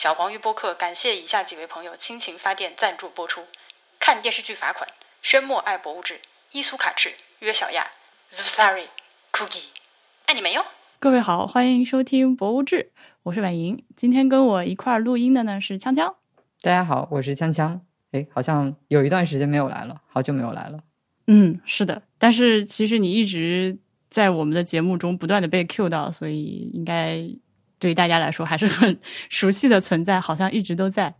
小黄鱼播客感谢以下几位朋友亲情发电赞助播出：看电视剧罚款、宣墨爱博物志、伊苏卡赤、约小亚、Zusari、Cookie，爱你们哟！各位好，欢迎收听《博物志》，我是婉莹。今天跟我一块儿录音的呢是锵锵。大家好，我是锵锵。哎，好像有一段时间没有来了，好久没有来了。嗯，是的。但是其实你一直在我们的节目中不断的被 Q 到，所以应该。对于大家来说还是很熟悉的存在，好像一直都在。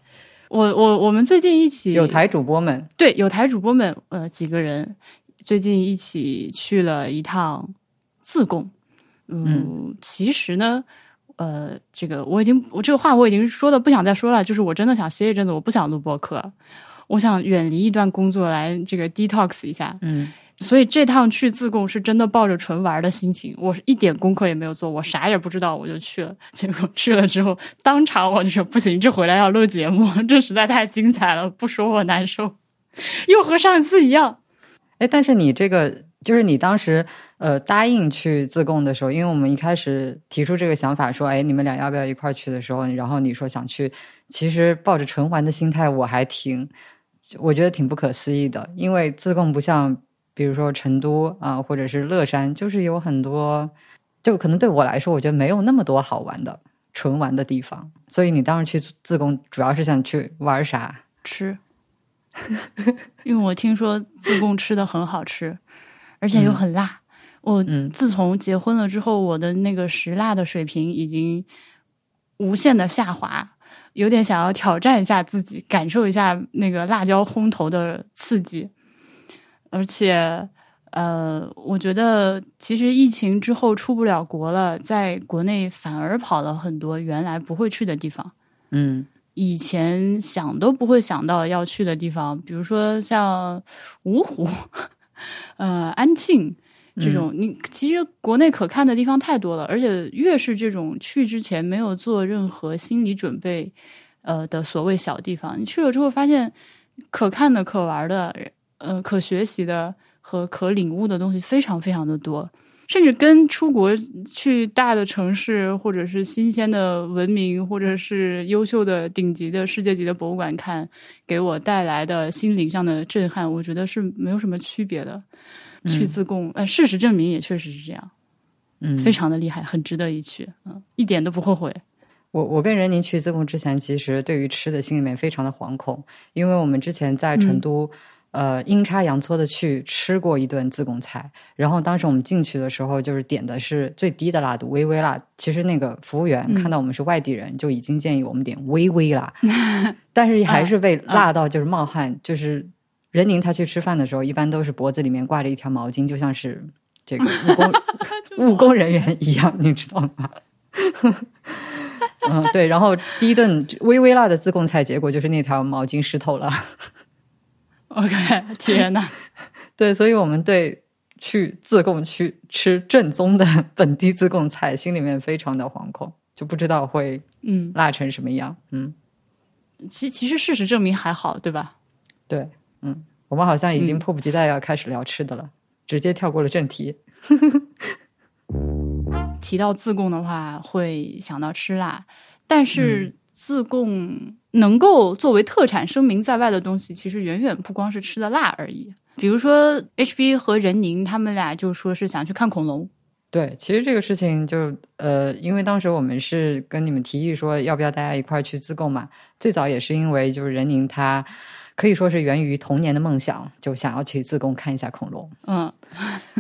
我我我们最近一起有台主播们，对有台主播们，呃，几个人最近一起去了一趟自贡。嗯，其实呢，呃，这个我已经我这个话我已经说的不想再说了，就是我真的想歇一阵子，我不想录播客，我想远离一段工作来这个 detox 一下。嗯。所以这趟去自贡是真的抱着纯玩的心情，我是一点功课也没有做，我啥也不知道我就去了。结果去了之后，当场我就说不行，这回来要录节目，这实在太精彩了，不说我难受。又和上一次一样。哎，但是你这个就是你当时呃答应去自贡的时候，因为我们一开始提出这个想法说，哎，你们俩要不要一块去的时候，然后你说想去，其实抱着纯玩的心态，我还挺我觉得挺不可思议的，因为自贡不像。比如说成都啊，或者是乐山，就是有很多，就可能对我来说，我觉得没有那么多好玩的纯玩的地方。所以你当时去自贡，主要是想去玩啥？吃，因为我听说自贡吃的很好吃，而且又很辣。我自从结婚了之后，我的那个食辣的水平已经无限的下滑，有点想要挑战一下自己，感受一下那个辣椒烘头的刺激。而且，呃，我觉得其实疫情之后出不了国了，在国内反而跑了很多原来不会去的地方。嗯，以前想都不会想到要去的地方，比如说像 芜湖、呃安庆这种，你其实国内可看的地方太多了。而且越是这种去之前没有做任何心理准备，呃的所谓小地方，你去了之后发现可看的、可玩的。呃，可学习的和可领悟的东西非常非常的多，甚至跟出国去大的城市，或者是新鲜的文明，或者是优秀的顶级的世界级的博物馆看，给我带来的心灵上的震撼，我觉得是没有什么区别的。去自贡，呃，事实证明也确实是这样，嗯，非常的厉害，很值得一去，嗯，一点都不后悔。我我跟任宁去自贡之前，其实对于吃的心里面非常的惶恐，因为我们之前在成都。呃，阴差阳错的去吃过一顿自贡菜，然后当时我们进去的时候，就是点的是最低的辣度，微微辣。其实那个服务员看到我们是外地人，就已经建议我们点微微辣，但是还是被辣到就是冒汗。就是任宁他去吃饭的时候，一般都是脖子里面挂着一条毛巾，就像是这个务工 务工人员一样，你知道吗？嗯，对。然后第一顿微微辣的自贡菜，结果就是那条毛巾湿透了。OK，天呐，对，所以我们对去自贡去吃正宗的 本地自贡菜，心里面非常的惶恐，就不知道会嗯辣成什么样。嗯，其其实事实证明还好，对吧？对，嗯，我们好像已经迫不及待要开始聊吃的了，直接跳过了正题。提到自贡的话，会想到吃辣，但是自贡。能够作为特产声名在外的东西，其实远远不光是吃的辣而已。比如说，HB 和任宁他们俩就说是想去看恐龙。对，其实这个事情就呃，因为当时我们是跟你们提议说要不要大家一块去自贡嘛。最早也是因为就是任宁他可以说是源于童年的梦想，就想要去自贡看一下恐龙。嗯，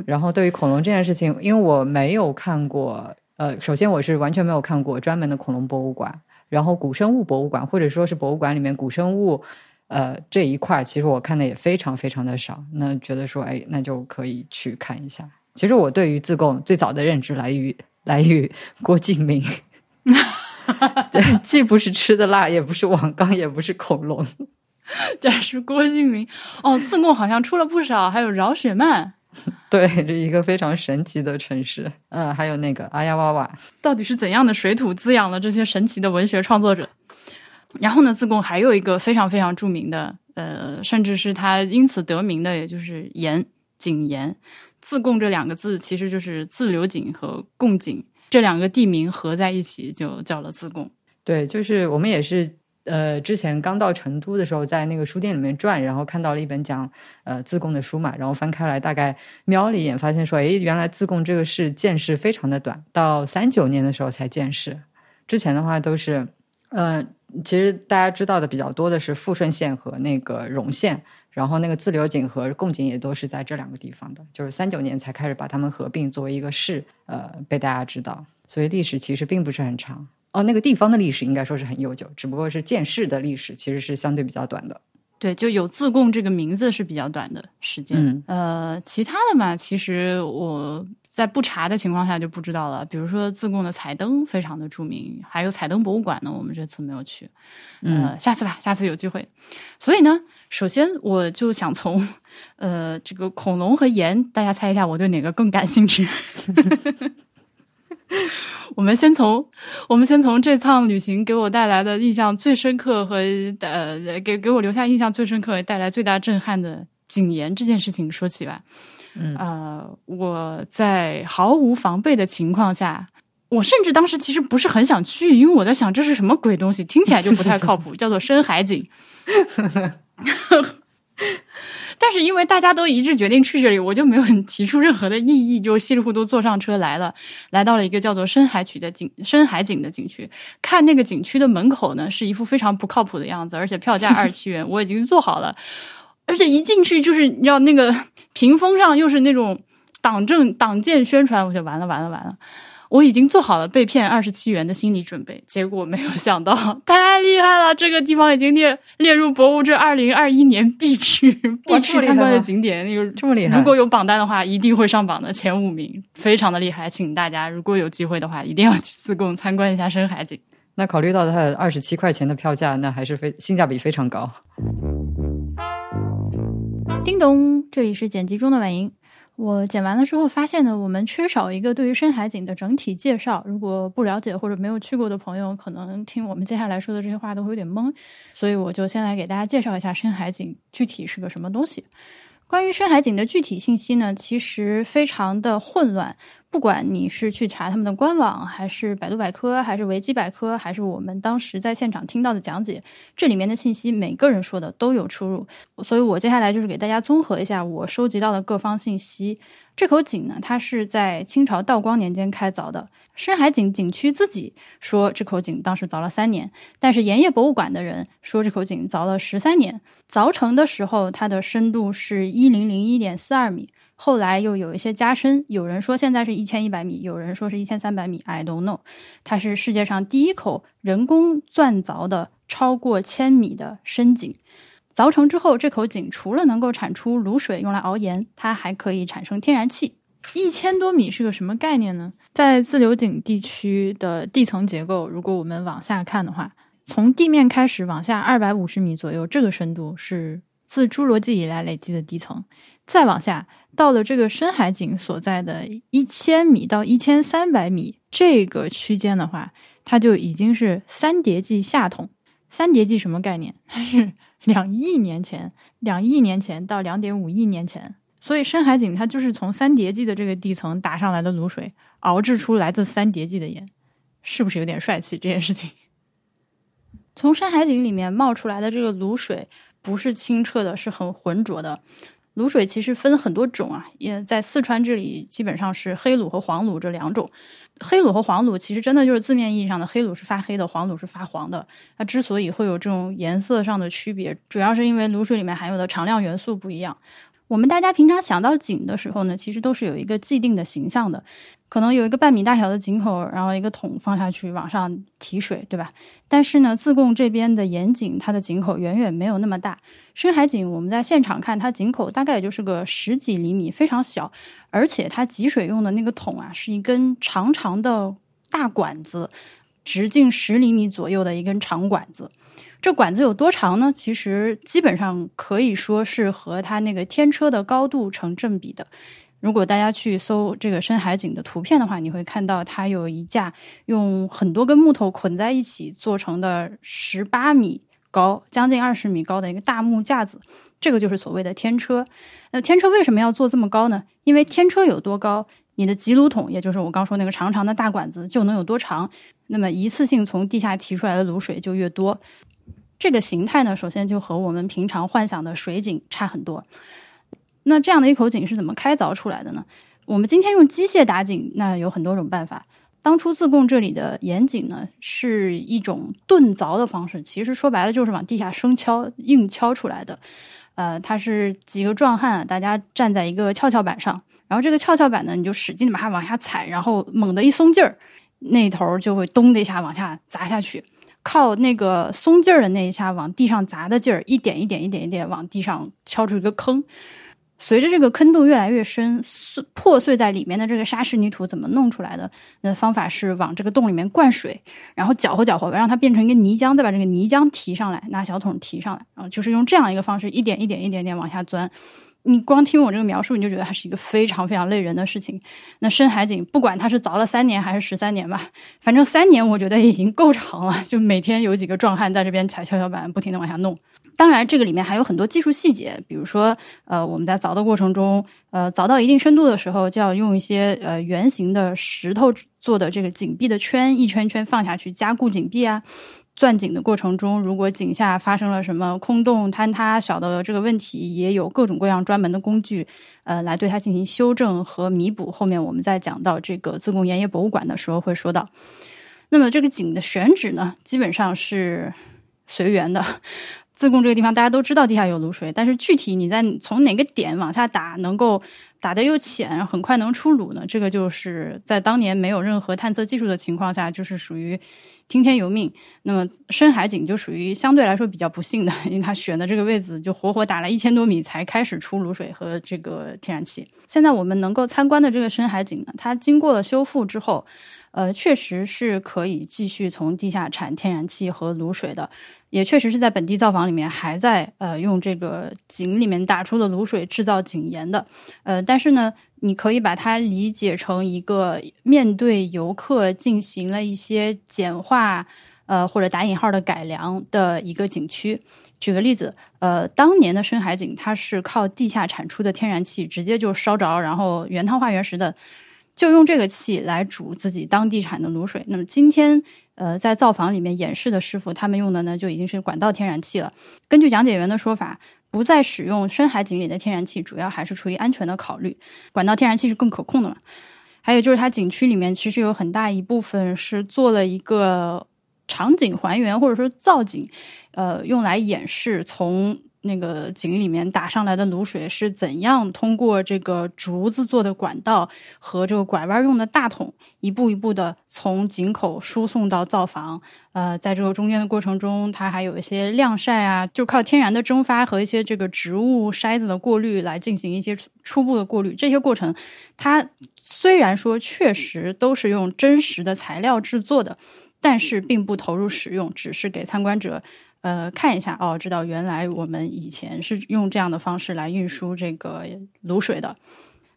然后对于恐龙这件事情，因为我没有看过，呃，首先我是完全没有看过专门的恐龙博物馆。然后古生物博物馆，或者说是博物馆里面古生物，呃，这一块其实我看的也非常非常的少。那觉得说，哎，那就可以去看一下。其实我对于自贡最早的认知来于来于郭敬明，对，既不是吃的辣，也不是王刚，也不是恐龙，这是郭敬明。哦，自贡好像出了不少，还有饶雪漫。对，这一个非常神奇的城市，嗯，还有那个阿亚哇哇，到底是怎样的水土滋养了这些神奇的文学创作者？然后呢，自贡还有一个非常非常著名的，呃，甚至是他因此得名的，也就是盐井盐。自贡这两个字其实就是自流井和贡井这两个地名合在一起就叫了自贡。对，就是我们也是。呃，之前刚到成都的时候，在那个书店里面转，然后看到了一本讲呃自贡的书嘛，然后翻开来，大概瞄了一眼，发现说，哎，原来自贡这个市建市非常的短，到三九年的时候才建市，之前的话都是，呃，其实大家知道的比较多的是富顺县和那个荣县，然后那个自流井和贡井也都是在这两个地方的，就是三九年才开始把它们合并作为一个市，呃，被大家知道，所以历史其实并不是很长。哦，那个地方的历史应该说是很悠久，只不过是建市的历史其实是相对比较短的。对，就有自贡这个名字是比较短的时间。嗯，呃，其他的嘛，其实我在不查的情况下就不知道了。比如说自贡的彩灯非常的著名，还有彩灯博物馆呢，我们这次没有去。嗯，下次吧，下次有机会。所以呢，首先我就想从呃这个恐龙和盐，大家猜一下我对哪个更感兴趣？我们先从我们先从这趟旅行给我带来的印象最深刻和呃给给我留下印象最深刻、带来最大震撼的景言这件事情说起吧。嗯，呃，我在毫无防备的情况下，我甚至当时其实不是很想去，因为我在想这是什么鬼东西，听起来就不太靠谱，叫做深海景。但是因为大家都一致决定去这里，我就没有提出任何的异议，就稀里糊涂坐上车来了，来到了一个叫做深海区的景深海景的景区。看那个景区的门口呢，是一副非常不靠谱的样子，而且票价二七元，我已经做好了。而且一进去就是你知道那个屏风上又是那种党政党建宣传，我就完了完了完了。我已经做好了被骗二十七元的心理准备，结果没有想到，太厉害了！这个地方已经列列入博物志二零二一年必去必去参观的景点，那个这么厉害。如果有榜单的话，一定会上榜的前五名，非常的厉害。请大家如果有机会的话，一定要去自贡参观一下深海景。那考虑到它二十七块钱的票价，那还是非性价比非常高。叮咚，这里是剪辑中的婉莹。我剪完了之后发现呢，我们缺少一个对于深海景的整体介绍。如果不了解或者没有去过的朋友，可能听我们接下来说的这些话都会有点懵。所以我就先来给大家介绍一下深海景具体是个什么东西。关于深海景的具体信息呢，其实非常的混乱。不管你是去查他们的官网，还是百度百科，还是维基百科，还是我们当时在现场听到的讲解，这里面的信息每个人说的都有出入。所以我接下来就是给大家综合一下我收集到的各方信息。这口井呢，它是在清朝道光年间开凿的。深海景景区自己说这口井当时凿了三年，但是盐业博物馆的人说这口井凿了十三年。凿成的时候，它的深度是一零零一点四二米，后来又有一些加深，有人说现在是一千一百米，有人说是一千三百米，I don't know。它是世界上第一口人工钻凿的超过千米的深井。凿成之后，这口井除了能够产出卤水用来熬盐，它还可以产生天然气。一千多米是个什么概念呢？在自流井地区的地层结构，如果我们往下看的话，从地面开始往下二百五十米左右，这个深度是自侏罗纪以来累积的地层。再往下，到了这个深海井所在的一千米到一千三百米这个区间的话，它就已经是三叠纪下桶。三叠纪什么概念？它是。两亿年前，两亿年前到两点五亿年前，所以深海井它就是从三叠纪的这个地层打上来的卤水，熬制出来自三叠纪的盐，是不是有点帅气？这件事情，从深海井里面冒出来的这个卤水不是清澈的，是很浑浊的。卤水其实分很多种啊，也在四川这里基本上是黑卤和黄卤这两种。黑卤和黄卤其实真的就是字面意义上的黑卤是发黑的，黄卤是发黄的。它之所以会有这种颜色上的区别，主要是因为卤水里面含有的常量元素不一样。我们大家平常想到井的时候呢，其实都是有一个既定的形象的。可能有一个半米大小的井口，然后一个桶放下去往上提水，对吧？但是呢，自贡这边的盐井，它的井口远远没有那么大。深海井我们在现场看，它井口大概也就是个十几厘米，非常小。而且它汲水用的那个桶啊，是一根长长的大管子，直径十厘米左右的一根长管子。这管子有多长呢？其实基本上可以说是和它那个天车的高度成正比的。如果大家去搜这个深海井的图片的话，你会看到它有一架用很多根木头捆在一起做成的十八米高、将近二十米高的一个大木架子，这个就是所谓的天车。那天车为什么要做这么高呢？因为天车有多高，你的集卤桶，也就是我刚说那个长长的大管子，就能有多长，那么一次性从地下提出来的卤水就越多。这个形态呢，首先就和我们平常幻想的水井差很多。那这样的一口井是怎么开凿出来的呢？我们今天用机械打井，那有很多种办法。当初自贡这里的盐井呢，是一种钝凿的方式，其实说白了就是往地下生敲、硬敲出来的。呃，它是几个壮汉，大家站在一个跷跷板上，然后这个跷跷板呢，你就使劲的把它往下踩，然后猛地一松劲儿，那头就会咚的一下往下砸下去。靠那个松劲儿的那一下往地上砸的劲儿，一点一点、一点一点往地上敲出一个坑。随着这个坑洞越来越深，碎破碎在里面的这个沙石泥土怎么弄出来的？那方法是往这个洞里面灌水，然后搅和搅和，让它变成一个泥浆，再把这个泥浆提上来，拿小桶提上来，然后就是用这样一个方式，一点一点、一点点往下钻。你光听我这个描述，你就觉得它是一个非常非常累人的事情。那深海井，不管它是凿了三年还是十三年吧，反正三年我觉得已经够长了。就每天有几个壮汉在这边踩跷跷板，不停的往下弄。当然，这个里面还有很多技术细节，比如说，呃，我们在凿的过程中，呃，凿到一定深度的时候，就要用一些呃圆形的石头做的这个井壁的圈，一圈圈放下去加固井壁啊。钻井的过程中，如果井下发生了什么空洞、坍塌小的这个问题，也有各种各样专门的工具，呃，来对它进行修正和弥补。后面我们在讲到这个自贡盐业博物馆的时候会说到。那么这个井的选址呢，基本上是随缘的。自贡这个地方，大家都知道地下有卤水，但是具体你在从哪个点往下打，能够打得又浅，很快能出卤呢？这个就是在当年没有任何探测技术的情况下，就是属于听天由命。那么深海井就属于相对来说比较不幸的，因为它选的这个位置就活活打了一千多米才开始出卤水和这个天然气。现在我们能够参观的这个深海井呢，它经过了修复之后，呃，确实是可以继续从地下产天然气和卤水的。也确实是在本地造房里面还在呃用这个井里面打出的卤水制造井盐的，呃，但是呢，你可以把它理解成一个面对游客进行了一些简化，呃或者打引号的改良的一个景区。举个例子，呃，当年的深海井它是靠地下产出的天然气直接就烧着，然后原汤化原食的，就用这个气来煮自己当地产的卤水。那么今天。呃，在灶房里面演示的师傅，他们用的呢就已经是管道天然气了。根据讲解员的说法，不再使用深海井里的天然气，主要还是出于安全的考虑。管道天然气是更可控的嘛。还有就是，它景区里面其实有很大一部分是做了一个场景还原或者说造景，呃，用来演示从。那个井里面打上来的卤水是怎样通过这个竹子做的管道和这个拐弯用的大桶，一步一步的从井口输送到灶房？呃，在这个中间的过程中，它还有一些晾晒啊，就靠天然的蒸发和一些这个植物筛子的过滤来进行一些初步的过滤。这些过程，它虽然说确实都是用真实的材料制作的，但是并不投入使用，只是给参观者。呃，看一下哦，知道原来我们以前是用这样的方式来运输这个卤水的。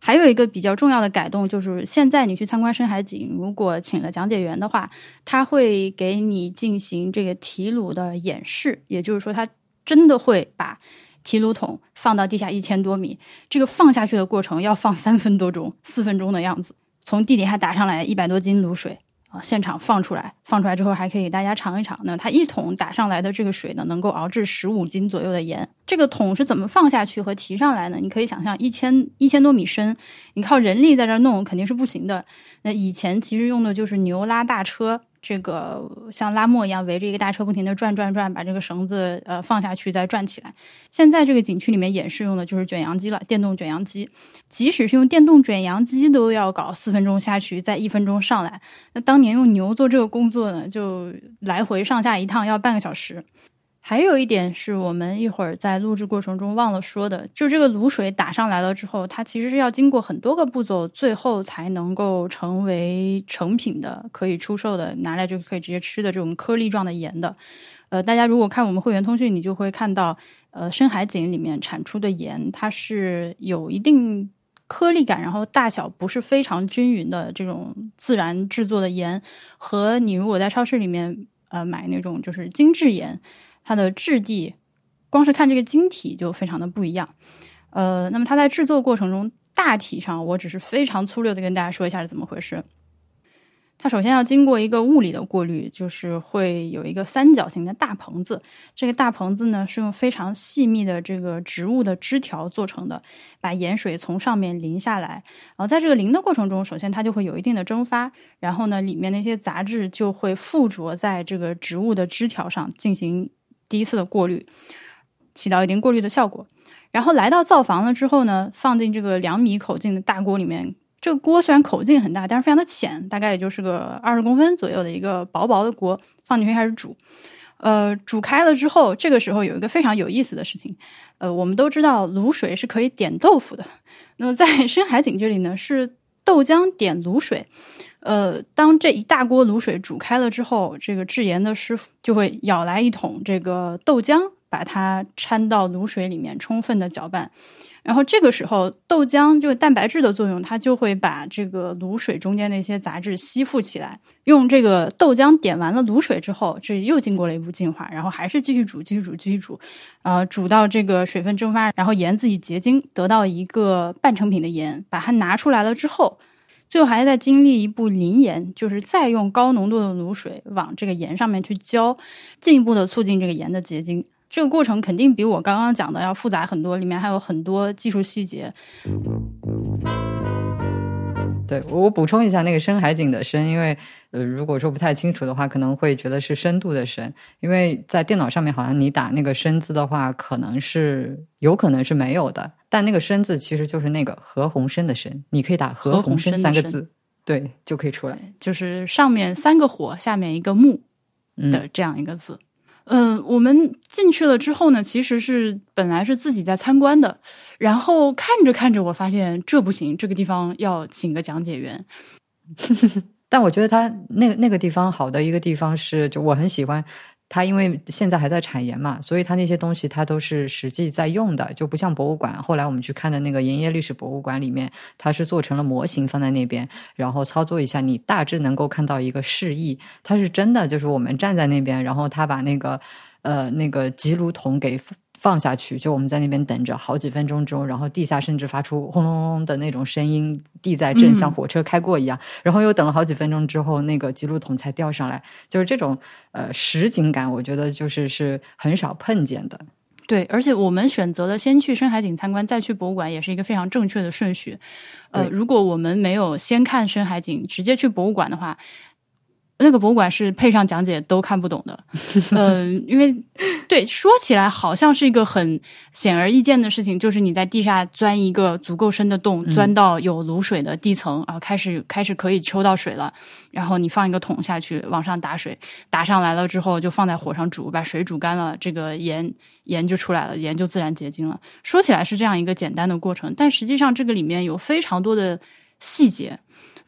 还有一个比较重要的改动，就是现在你去参观深海井，如果请了讲解员的话，他会给你进行这个提卤的演示，也就是说，他真的会把提卤桶放到地下一千多米，这个放下去的过程要放三分多钟、四分钟的样子，从地底下打上来一百多斤卤水。啊，现场放出来，放出来之后还可以给大家尝一尝。那它一桶打上来的这个水呢，能够熬制十五斤左右的盐。这个桶是怎么放下去和提上来呢？你可以想象，一千一千多米深，你靠人力在这弄肯定是不行的。那以前其实用的就是牛拉大车。这个像拉磨一样围着一个大车不停的转转转，把这个绳子呃放下去再转起来。现在这个景区里面演示用的就是卷扬机了，电动卷扬机。即使是用电动卷扬机，都要搞四分钟下去，再一分钟上来。那当年用牛做这个工作呢，就来回上下一趟要半个小时。还有一点是我们一会儿在录制过程中忘了说的，就这个卤水打上来了之后，它其实是要经过很多个步骤，最后才能够成为成品的、可以出售的、拿来就可以直接吃的这种颗粒状的盐的。呃，大家如果看我们会员通讯，你就会看到，呃，深海井里面产出的盐，它是有一定颗粒感，然后大小不是非常均匀的这种自然制作的盐，和你如果在超市里面呃买那种就是精致盐。它的质地，光是看这个晶体就非常的不一样。呃，那么它在制作过程中，大体上我只是非常粗略的跟大家说一下是怎么回事。它首先要经过一个物理的过滤，就是会有一个三角形的大棚子。这个大棚子呢是用非常细密的这个植物的枝条做成的，把盐水从上面淋下来。然后在这个淋的过程中，首先它就会有一定的蒸发，然后呢里面那些杂质就会附着在这个植物的枝条上进行第一次的过滤，起到一定过滤的效果。然后来到灶房了之后呢，放进这个两米口径的大锅里面。这个锅虽然口径很大，但是非常的浅，大概也就是个二十公分左右的一个薄薄的锅，放进去开始煮。呃，煮开了之后，这个时候有一个非常有意思的事情。呃，我们都知道卤水是可以点豆腐的，那么在深海井这里呢，是豆浆点卤水。呃，当这一大锅卤水煮开了之后，这个制盐的师傅就会舀来一桶这个豆浆，把它掺到卤水里面，充分的搅拌。然后这个时候，豆浆就蛋白质的作用，它就会把这个卤水中间那些杂质吸附起来。用这个豆浆点完了卤水之后，这又经过了一步进化，然后还是继续煮，继续煮，继续煮，呃，煮到这个水分蒸发，然后盐自己结晶，得到一个半成品的盐，把它拿出来了之后，最后还在经历一步淋盐，就是再用高浓度的卤水往这个盐上面去浇，进一步的促进这个盐的结晶。这个过程肯定比我刚刚讲的要复杂很多，里面还有很多技术细节。对我补充一下，那个深海井的深，因为呃，如果说不太清楚的话，可能会觉得是深度的深，因为在电脑上面好像你打那个深字的话，可能是有可能是没有的，但那个深字其实就是那个何鸿燊的燊，你可以打何鸿燊三个字，对，就可以出来，就是上面三个火，下面一个木的这样一个字。嗯，嗯我们进去了之后呢，其实是本来是自己在参观的，然后看着看着，我发现这不行，这个地方要请个讲解员。但我觉得他那个那个地方好的一个地方是，就我很喜欢。他因为现在还在产盐嘛，所以他那些东西他都是实际在用的，就不像博物馆。后来我们去看的那个盐业历史博物馆里面，它是做成了模型放在那边，然后操作一下，你大致能够看到一个示意。它是真的，就是我们站在那边，然后他把那个呃那个吉炉桶给。放下去，就我们在那边等着好几分钟之后，然后地下甚至发出轰隆隆的那种声音，地在震，像火车开过一样。然后又等了好几分钟之后，那个记录筒才吊上来。就是这种呃实景感，我觉得就是是很少碰见的。对，而且我们选择了先去深海景参观，再去博物馆，也是一个非常正确的顺序。呃，如果我们没有先看深海景，直接去博物馆的话。那个博物馆是配上讲解都看不懂的，嗯，因为对说起来好像是一个很显而易见的事情，就是你在地下钻一个足够深的洞，钻到有卤水的地层啊，开始开始可以抽到水了，然后你放一个桶下去，往上打水，打上来了之后就放在火上煮，把水煮干了，这个盐盐就出来了，盐就自然结晶了。说起来是这样一个简单的过程，但实际上这个里面有非常多的细节，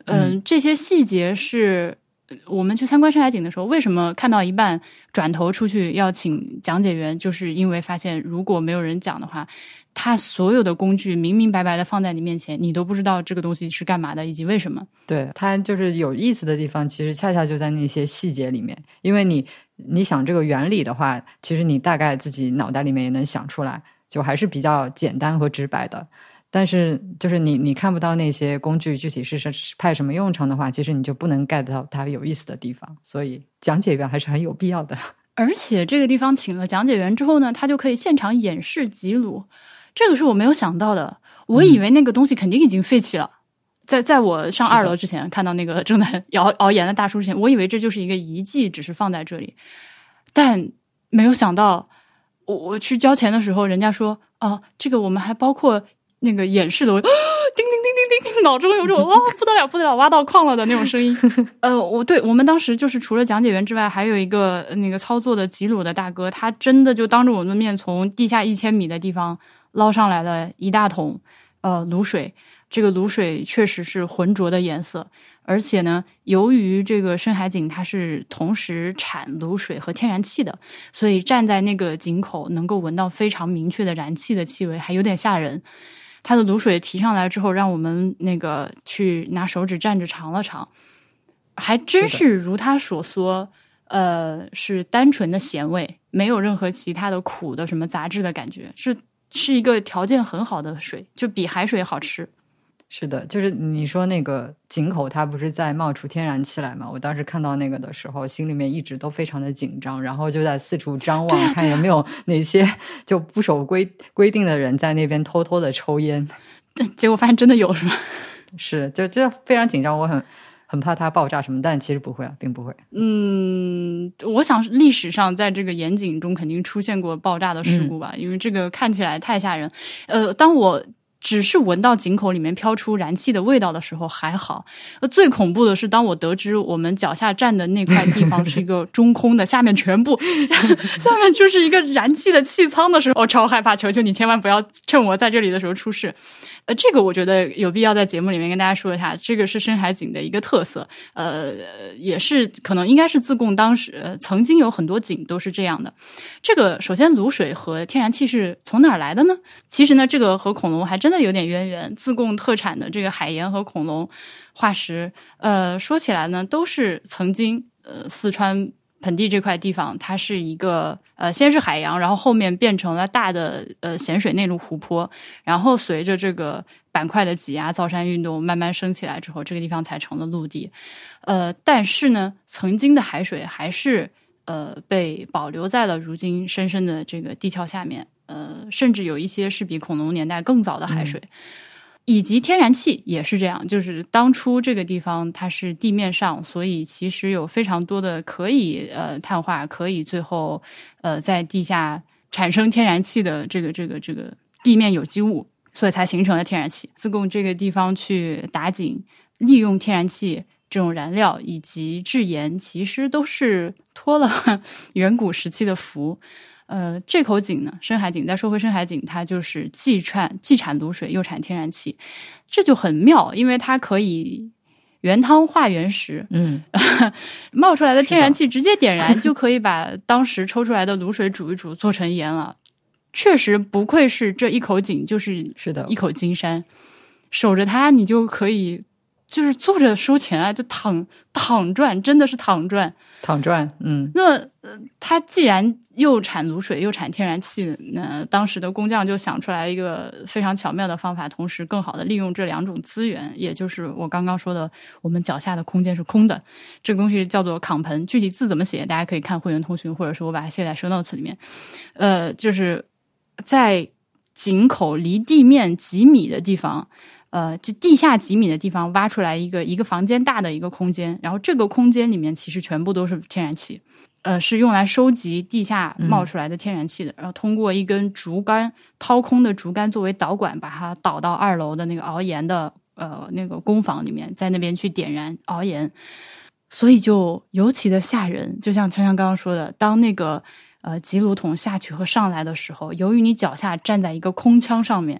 嗯，这些细节是。我们去参观山海景的时候，为什么看到一半转头出去要请讲解员？就是因为发现如果没有人讲的话，他所有的工具明明白白的放在你面前，你都不知道这个东西是干嘛的以及为什么。对它就是有意思的地方，其实恰恰就在那些细节里面。因为你你想这个原理的话，其实你大概自己脑袋里面也能想出来，就还是比较简单和直白的。但是，就是你你看不到那些工具具体是是派什么用场的话，其实你就不能 get 到它有意思的地方。所以讲解员还是很有必要的。而且这个地方请了讲解员之后呢，他就可以现场演示吉鲁，这个是我没有想到的。我以为那个东西肯定已经废弃了，在在我上二楼之前看到那个正在 熬 熬盐的大叔之前，我以为这就是一个遗迹，只是放在这里。但没有想到，我我去交钱的时候，人家说哦，这个我们还包括。那个演示的，叮叮叮叮叮，脑中有种哇 不得了不得了，挖到矿了的那种声音。呃，我对我们当时就是除了讲解员之外，还有一个那个操作的吉鲁的大哥，他真的就当着我们的面从地下一千米的地方捞上来了一大桶呃卤水。这个卤水确实是浑浊的颜色，而且呢，由于这个深海井它是同时产卤水和天然气的，所以站在那个井口能够闻到非常明确的燃气的气味，还有点吓人。它的卤水提上来之后，让我们那个去拿手指蘸着尝了尝，还真是如他所说，呃，是单纯的咸味，没有任何其他的苦的什么杂质的感觉，是是一个条件很好的水，就比海水好吃。是的，就是你说那个井口，它不是在冒出天然气来吗？我当时看到那个的时候，心里面一直都非常的紧张，然后就在四处张望，看有没有哪些 就不守规规定的人在那边偷偷的抽烟。结果发现真的有，是吧？是，就就非常紧张，我很很怕它爆炸什么，但其实不会啊，并不会。嗯，我想历史上在这个盐井中肯定出现过爆炸的事故吧，因为这个看起来太吓人。呃，当我。只是闻到井口里面飘出燃气的味道的时候还好，呃，最恐怖的是当我得知我们脚下站的那块地方是一个中空的，下面全部 下面就是一个燃气的气舱的时候，我超害怕！求求你千万不要趁我在这里的时候出事。呃，这个我觉得有必要在节目里面跟大家说一下，这个是深海井的一个特色，呃，也是可能应该是自贡当时曾经有很多井都是这样的。这个首先卤水和天然气是从哪儿来的呢？其实呢，这个和恐龙还真的有点渊源。自贡特产的这个海盐和恐龙化石，呃，说起来呢，都是曾经呃四川。盆地这块地方，它是一个呃，先是海洋，然后后面变成了大的呃咸水内陆湖泊，然后随着这个板块的挤压，造山运动慢慢升起来之后，这个地方才成了陆地。呃，但是呢，曾经的海水还是呃被保留在了如今深深的这个地壳下面，呃，甚至有一些是比恐龙年代更早的海水。以及天然气也是这样，就是当初这个地方它是地面上，所以其实有非常多的可以呃碳化，可以最后呃在地下产生天然气的这个这个这个地面有机物，所以才形成了天然气。自贡这个地方去打井，利用天然气这种燃料以及制盐，其实都是托了 远古时期的福。呃，这口井呢，深海井。再说回深海井，它就是既产既产卤水又产天然气，这就很妙，因为它可以原汤化原食。嗯，冒出来的天然气直接点燃，就可以把当时抽出来的卤水煮一煮，做成盐了。确实不愧是这一口井，就是是的，一口金山。守着它，你就可以就是坐着收钱啊，就躺躺赚，真的是躺赚。躺赚，嗯，那呃，他既然又产卤水又产天然气，那当时的工匠就想出来一个非常巧妙的方法，同时更好的利用这两种资源，也就是我刚刚说的，我们脚下的空间是空的，这个东西叫做炕盆，具体字怎么写，大家可以看会员通讯，或者是我把它写在 show notes 里面，呃，就是在井口离地面几米的地方。呃，就地下几米的地方挖出来一个一个房间大的一个空间，然后这个空间里面其实全部都是天然气，呃，是用来收集地下冒出来的天然气的，然后通过一根竹竿掏空的竹竿作为导管，把它导到二楼的那个熬盐的呃那个工坊里面，在那边去点燃熬盐，所以就尤其的吓人。就像锵锵刚刚说的，当那个呃集炉桶下去和上来的时候，由于你脚下站在一个空腔上面。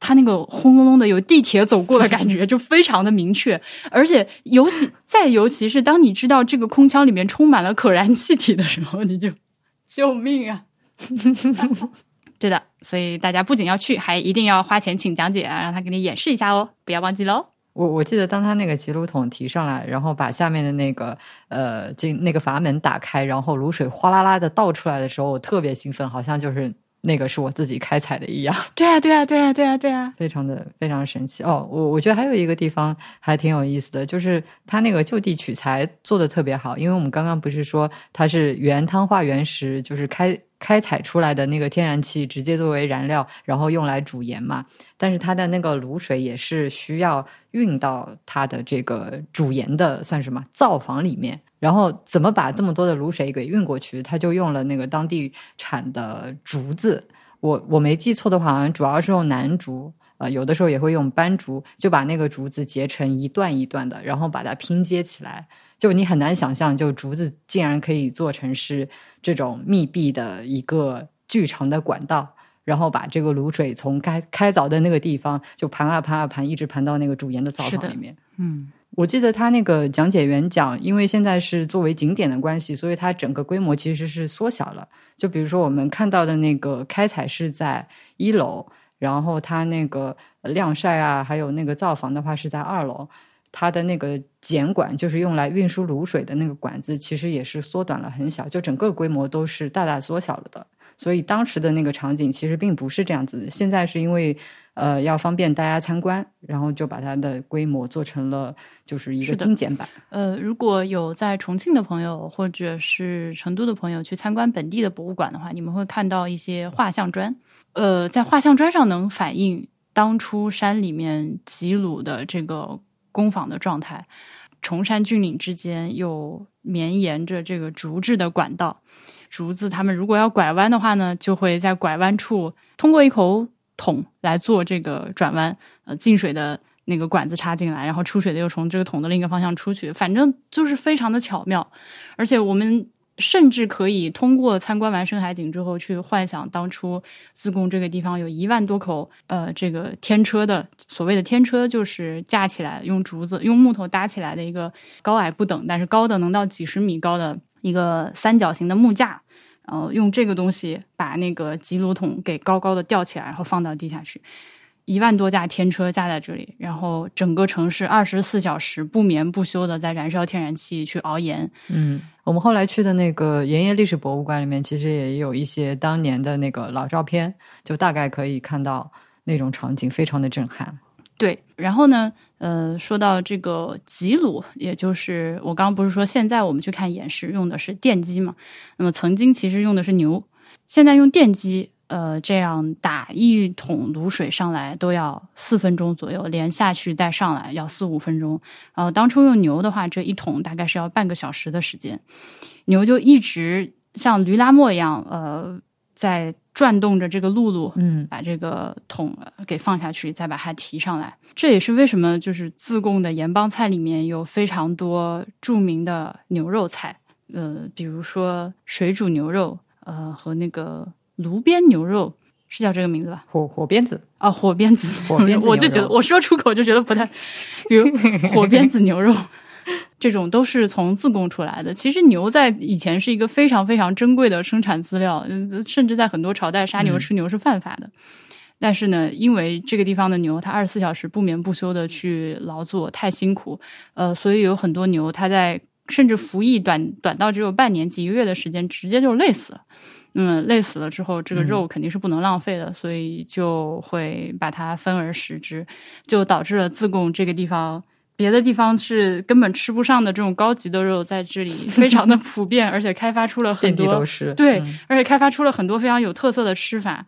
它那个轰隆隆的有地铁走过的感觉，就非常的明确。而且尤其再尤其是当你知道这个空腔里面充满了可燃气体的时候，你就 救命啊！对的，所以大家不仅要去，还一定要花钱请讲解啊，让他给你演示一下哦，不要忘记喽。我我记得当他那个集炉桶提上来，然后把下面的那个呃进那个阀门打开，然后卤水哗啦啦的倒出来的时候，我特别兴奋，好像就是。那个是我自己开采的一样，对啊，对啊，对啊，对啊，对啊，非常的非常神奇哦。我我觉得还有一个地方还挺有意思的，就是它那个就地取材做的特别好。因为我们刚刚不是说它是原汤化原石，就是开开采出来的那个天然气直接作为燃料，然后用来煮盐嘛。但是它的那个卤水也是需要运到它的这个煮盐的算什么灶房里面。然后怎么把这么多的卤水给运过去？他就用了那个当地产的竹子，我我没记错的话，好像主要是用楠竹，呃，有的时候也会用斑竹，就把那个竹子截成一段一段的，然后把它拼接起来。就你很难想象，就竹子竟然可以做成是这种密闭的一个巨长的管道，然后把这个卤水从开开凿的那个地方就盘啊盘啊盘，一直盘到那个煮盐的灶房里面。嗯。我记得他那个讲解员讲，因为现在是作为景点的关系，所以它整个规模其实是缩小了。就比如说我们看到的那个开采是在一楼，然后它那个晾晒啊，还有那个灶房的话是在二楼。它的那个碱管，就是用来运输卤水的那个管子，其实也是缩短了很小，就整个规模都是大大缩小了的。所以当时的那个场景其实并不是这样子。现在是因为呃要方便大家参观，然后就把它的规模做成了就是一个精简版。呃，如果有在重庆的朋友或者是成都的朋友去参观本地的博物馆的话，你们会看到一些画像砖。呃，在画像砖上能反映当初山里面吉鲁的这个工坊的状态。崇山峻岭之间又绵延着这个竹制的管道，竹子他们如果要拐弯的话呢，就会在拐弯处通过一口桶来做这个转弯，呃，进水的那个管子插进来，然后出水的又从这个桶的另一个方向出去，反正就是非常的巧妙。而且我们甚至可以通过参观完深海井之后，去幻想当初自贡这个地方有一万多口呃这个天车的所谓的天车，就是架起来用竹子用木头搭起来的一个高矮不等，但是高的能到几十米高的一个三角形的木架。然后用这个东西把那个吉鲁桶给高高的吊起来，然后放到地下去。一万多架天车架在这里，然后整个城市二十四小时不眠不休的在燃烧天然气去熬盐。嗯，我们后来去的那个盐业历史博物馆里面，其实也有一些当年的那个老照片，就大概可以看到那种场景，非常的震撼。对，然后呢，呃，说到这个吉鲁，也就是我刚刚不是说现在我们去看演示用的是电机嘛？那么曾经其实用的是牛，现在用电机。呃，这样打一桶卤水上来都要四分钟左右，连下去带上来要四五分钟。然后当初用牛的话，这一桶大概是要半个小时的时间。牛就一直像驴拉磨一样，呃，在转动着这个辘轳，嗯，把这个桶给放下去，再把它提上来。这也是为什么就是自贡的盐帮菜里面有非常多著名的牛肉菜，呃，比如说水煮牛肉，呃，和那个。炉边牛肉是叫这个名字吧？火火鞭子啊，火鞭子，火鞭子，我就觉得我说出口就觉得不太，比如 火鞭子牛肉，这种都是从自贡出来的。其实牛在以前是一个非常非常珍贵的生产资料，甚至在很多朝代杀牛吃牛是犯法的。但是呢，因为这个地方的牛它二十四小时不眠不休的去劳作，太辛苦，呃，所以有很多牛它在甚至服役短短到只有半年几个月的时间，直接就累死了。那么累死了之后，这个肉肯定是不能浪费的，所以就会把它分而食之，就导致了自贡这个地方，别的地方是根本吃不上的这种高级的肉，在这里非常的普遍，而且开发出了很多都是对，而且开发出了很多非常有特色的吃法。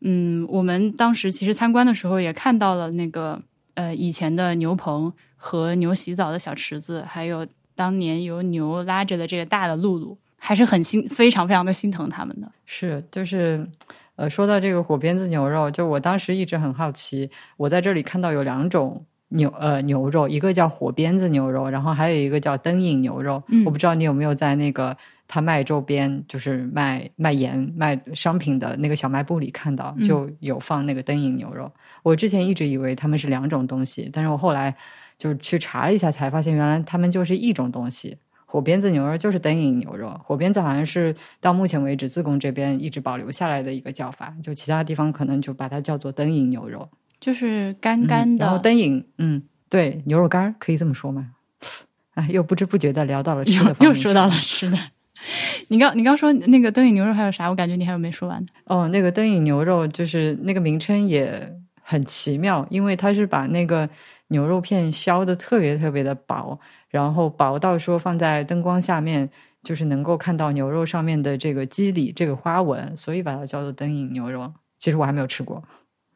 嗯，我们当时其实参观的时候也看到了那个呃以前的牛棚和牛洗澡的小池子，还有当年由牛拉着的这个大的露露。还是很心非常非常的心疼他们的，是就是，呃，说到这个火鞭子牛肉，就我当时一直很好奇，我在这里看到有两种牛呃牛肉，一个叫火鞭子牛肉，然后还有一个叫灯影牛肉。嗯，我不知道你有没有在那个他卖周边，就是卖卖盐卖商品的那个小卖部里看到，就有放那个灯影牛肉。我之前一直以为他们是两种东西，但是我后来就是去查了一下，才发现原来他们就是一种东西。火鞭子牛肉就是灯影牛肉，火鞭子好像是到目前为止自贡这边一直保留下来的一个叫法，就其他地方可能就把它叫做灯影牛肉，就是干干的。然后灯影，嗯，对，牛肉干可以这么说吗？哎，又不知不觉的聊到了吃的，又说到了吃的。你刚你刚说那个灯影牛肉还有啥？我感觉你还有没说完哦，那个灯影牛肉就是那个名称也很奇妙，因为它是把那个牛肉片削的特别特别的薄。然后薄到说放在灯光下面，就是能够看到牛肉上面的这个肌理、这个花纹，所以把它叫做灯影牛肉。其实我还没有吃过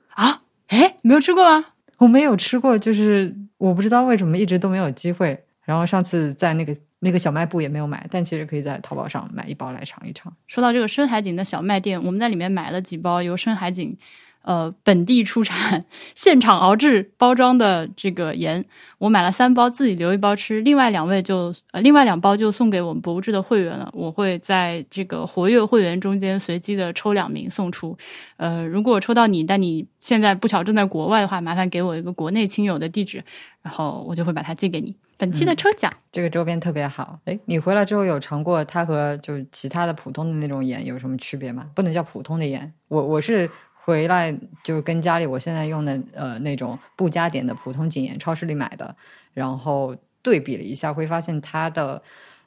啊，哎，没有吃过吗？我没有吃过，就是我不知道为什么一直都没有机会。然后上次在那个那个小卖部也没有买，但其实可以在淘宝上买一包来尝一尝。说到这个深海景的小卖店，我们在里面买了几包由深海景。呃，本地出产、现场熬制、包装的这个盐，我买了三包，自己留一包吃。另外两位就呃，另外两包就送给我们博物志的会员了。我会在这个活跃会员中间随机的抽两名送出。呃，如果抽到你，但你现在不巧正在国外的话，麻烦给我一个国内亲友的地址，然后我就会把它寄给你。本期的抽奖，这个周边特别好。哎，你回来之后有尝过它和就是其他的普通的那种盐有什么区别吗？不能叫普通的盐，我我是。回来就跟家里我现在用的呃那种不加碘的普通井盐，超市里买的，然后对比了一下，会发现它的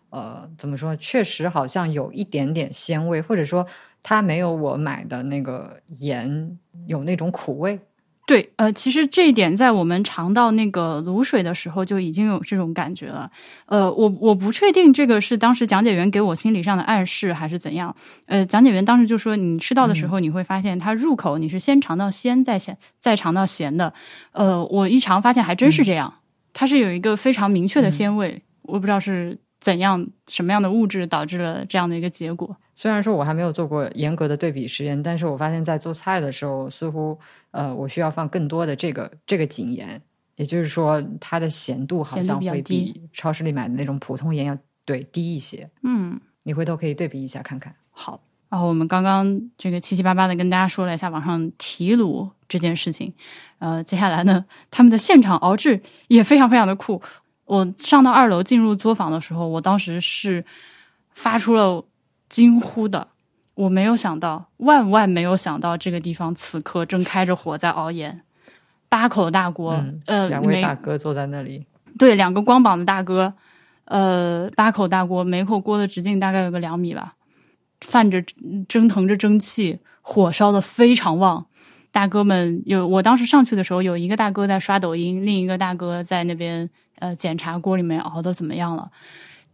呃，怎么说？确实好像有一点点鲜味，或者说它没有我买的那个盐有那种苦味。对，呃，其实这一点在我们尝到那个卤水的时候就已经有这种感觉了。呃，我我不确定这个是当时讲解员给我心理上的暗示还是怎样。呃，讲解员当时就说，你吃到的时候你会发现它入口你是先尝到鲜再咸再尝到咸的。呃，我一尝发现还真是这样，它是有一个非常明确的鲜味。我不知道是怎样什么样的物质导致了这样的一个结果。虽然说我还没有做过严格的对比实验，但是我发现，在做菜的时候，似乎呃，我需要放更多的这个这个井盐，也就是说，它的咸度好像会比超市里买的那种普通盐要对低一些。嗯，你回头可以对比一下看看。好，然后我们刚刚这个七七八八的跟大家说了一下网上提炉这件事情，呃，接下来呢，他们的现场熬制也非常非常的酷。我上到二楼进入作坊的时候，我当时是发出了。惊呼的，我没有想到，万万没有想到，这个地方此刻正开着火在熬盐，八口大锅，呃，两位大哥坐在那里，对，两个光膀的大哥，呃，八口大锅，每口锅的直径大概有个两米吧，泛着蒸腾着蒸汽，火烧的非常旺，大哥们有，我当时上去的时候，有一个大哥在刷抖音，另一个大哥在那边呃检查锅里面熬的怎么样了。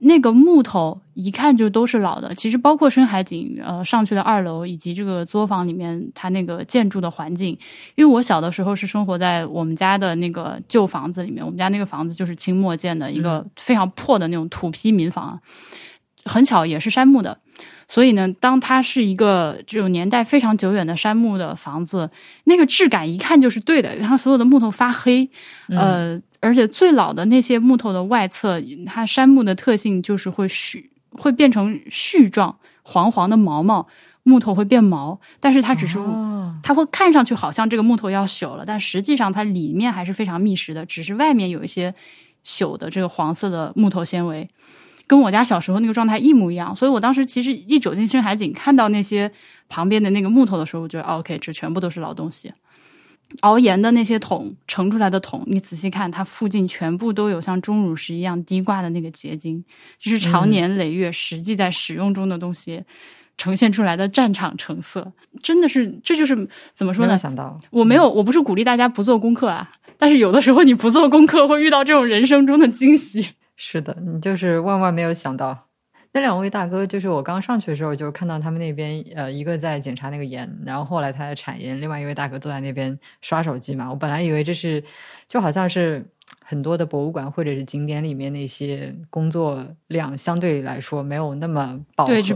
那个木头一看就都是老的，其实包括深海景，呃，上去的二楼以及这个作坊里面，它那个建筑的环境。因为我小的时候是生活在我们家的那个旧房子里面，我们家那个房子就是清末建的一个非常破的那种土坯民房，很巧也是杉木的。所以呢，当它是一个这种年代非常久远的杉木的房子，那个质感一看就是对的，然后所有的木头发黑，呃。而且最老的那些木头的外侧，它杉木的特性就是会絮，会变成絮状，黄黄的毛毛，木头会变毛。但是它只是，它会看上去好像这个木头要朽了，但实际上它里面还是非常密实的，只是外面有一些朽的这个黄色的木头纤维，跟我家小时候那个状态一模一样。所以我当时其实一走进深海井，看到那些旁边的那个木头的时候，我觉得 OK，这全部都是老东西。熬盐的那些桶盛出来的桶，你仔细看，它附近全部都有像钟乳石一样滴挂的那个结晶，这是常年累月实际在使用中的东西呈现出来的战场成色，真的是，这就是怎么说呢？想到我没有，我不是鼓励大家不做功课啊，但是有的时候你不做功课会遇到这种人生中的惊喜。是的，你就是万万没有想到。那两位大哥，就是我刚上去的时候就看到他们那边，呃，一个在检查那个盐，然后后来他在产盐，另外一位大哥坐在那边刷手机嘛。我本来以为这是，就好像是很多的博物馆或者是景点里面那些工作量相对来说没有那么饱和的工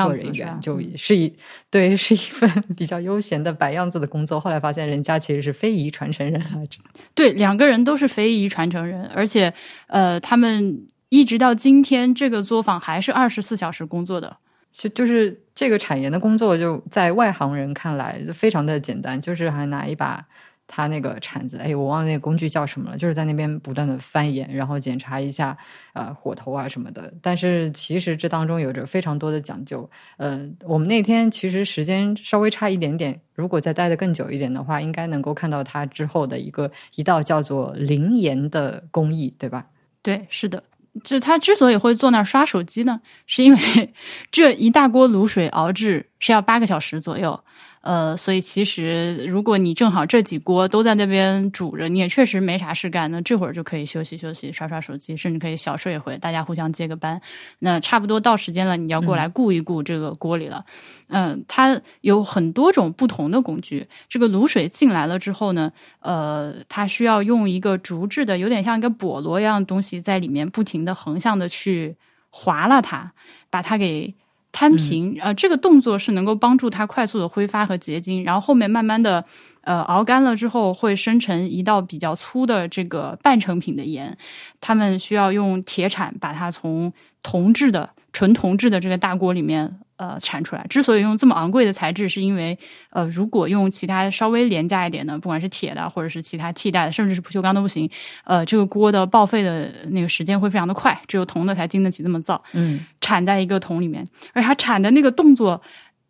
作人员，就是一对是一份比较悠闲的摆样子的工作。后来发现人家其实是非遗传承人来着。对，两个人都是非遗传承人，而且呃，他们。一直到今天，这个作坊还是二十四小时工作的。就就是这个产盐的工作，就在外行人看来非常的简单，就是还拿一把他那个铲子，哎，我忘了那个工具叫什么了，就是在那边不断的翻盐，然后检查一下呃火头啊什么的。但是其实这当中有着非常多的讲究。呃，我们那天其实时间稍微差一点点，如果再待的更久一点的话，应该能够看到它之后的一个一道叫做灵盐的工艺，对吧？对，是的。就他之所以会坐那儿刷手机呢，是因为 这一大锅卤水熬制是要八个小时左右。呃，所以其实如果你正好这几锅都在那边煮着，你也确实没啥事干，那这会儿就可以休息休息，刷刷手机，甚至可以小睡一会，大家互相接个班。那差不多到时间了，你要过来顾一顾这个锅里了。嗯，它有很多种不同的工具。这个卤水进来了之后呢，呃，它需要用一个竹制的，有点像一个笸箩一样的东西，在里面不停的横向的去划拉它，把它给。摊平，呃，这个动作是能够帮助它快速的挥发和结晶，然后后面慢慢的，呃，熬干了之后会生成一道比较粗的这个半成品的盐，他们需要用铁铲把它从铜制的纯铜制的这个大锅里面。呃，产出来。之所以用这么昂贵的材质，是因为呃，如果用其他稍微廉价一点的，不管是铁的，或者是其他替代的，甚至是不锈钢都不行。呃，这个锅的报废的那个时间会非常的快，只有铜的才经得起这么造。嗯，产在一个桶里面，而它产的那个动作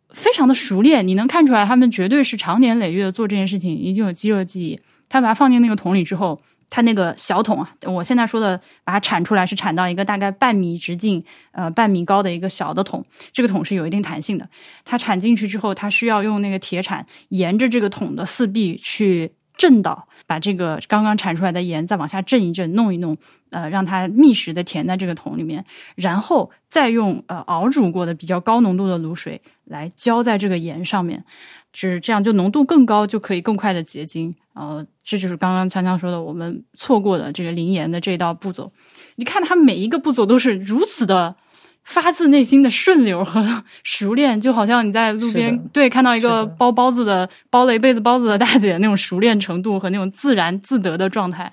非常的熟练，你能看出来，他们绝对是长年累月做这件事情，已经有肌肉记忆。他把它放进那个桶里之后。它那个小桶啊，我现在说的把它铲出来是铲到一个大概半米直径、呃半米高的一个小的桶，这个桶是有一定弹性的。它铲进去之后，它需要用那个铁铲沿着这个桶的四壁去震倒，把这个刚刚铲出来的盐再往下震一震，弄一弄，呃，让它密实的填在这个桶里面，然后再用呃熬煮过的比较高浓度的卤水来浇在这个盐上面。就是这样，就浓度更高，就可以更快的结晶。呃，这就是刚刚锵锵说的，我们错过的这个林岩的这道步骤。你看，他每一个步骤都是如此的发自内心的顺溜和熟练，就好像你在路边对看到一个包包子的包了一辈子包子的大姐那种熟练程度和那种自然自得的状态。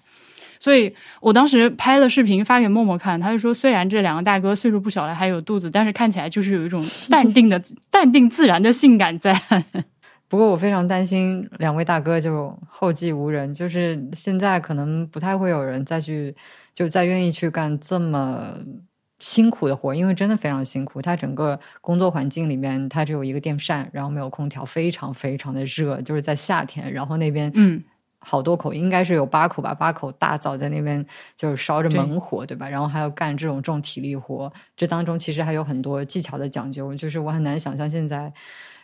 所以我当时拍了视频发给默默看，他就说，虽然这两个大哥岁数不小了，还有肚子，但是看起来就是有一种淡定的、淡定自然的性感在。不过我非常担心两位大哥就后继无人，就是现在可能不太会有人再去就再愿意去干这么辛苦的活，因为真的非常辛苦。他整个工作环境里面，他只有一个电扇，然后没有空调，非常非常的热，就是在夏天。然后那边嗯，好多口，应该是有八口吧，八口大灶在那边就是烧着猛火，对吧？然后还要干这种重体力活，这当中其实还有很多技巧的讲究，就是我很难想象现在。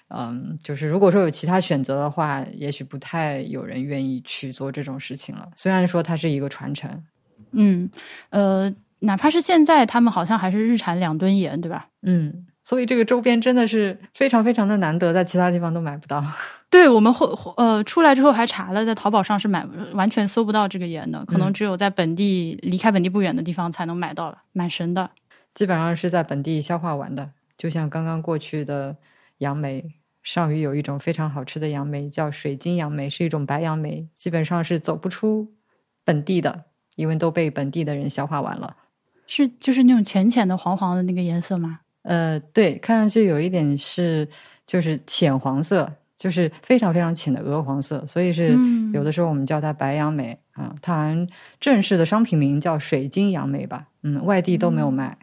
嗯，就是如果说有其他选择的话，也许不太有人愿意去做这种事情了。虽然说它是一个传承，嗯，呃，哪怕是现在，他们好像还是日产两吨盐，对吧？嗯，所以这个周边真的是非常非常的难得，在其他地方都买不到。对我们后呃出来之后还查了，在淘宝上是买完全搜不到这个盐的，可能只有在本地离开本地不远的地方才能买到了，蛮神的。基本上是在本地消化完的，就像刚刚过去的。杨梅，上虞有一种非常好吃的杨梅，叫水晶杨梅，是一种白杨梅，基本上是走不出本地的，因为都被本地的人消化完了。是，就是那种浅浅的黄黄的那个颜色吗？呃，对，看上去有一点是，就是浅黄色，就是非常非常浅的鹅黄色，所以是有的时候我们叫它白杨梅啊。它好像正式的商品名叫水晶杨梅吧？嗯，外地都没有卖。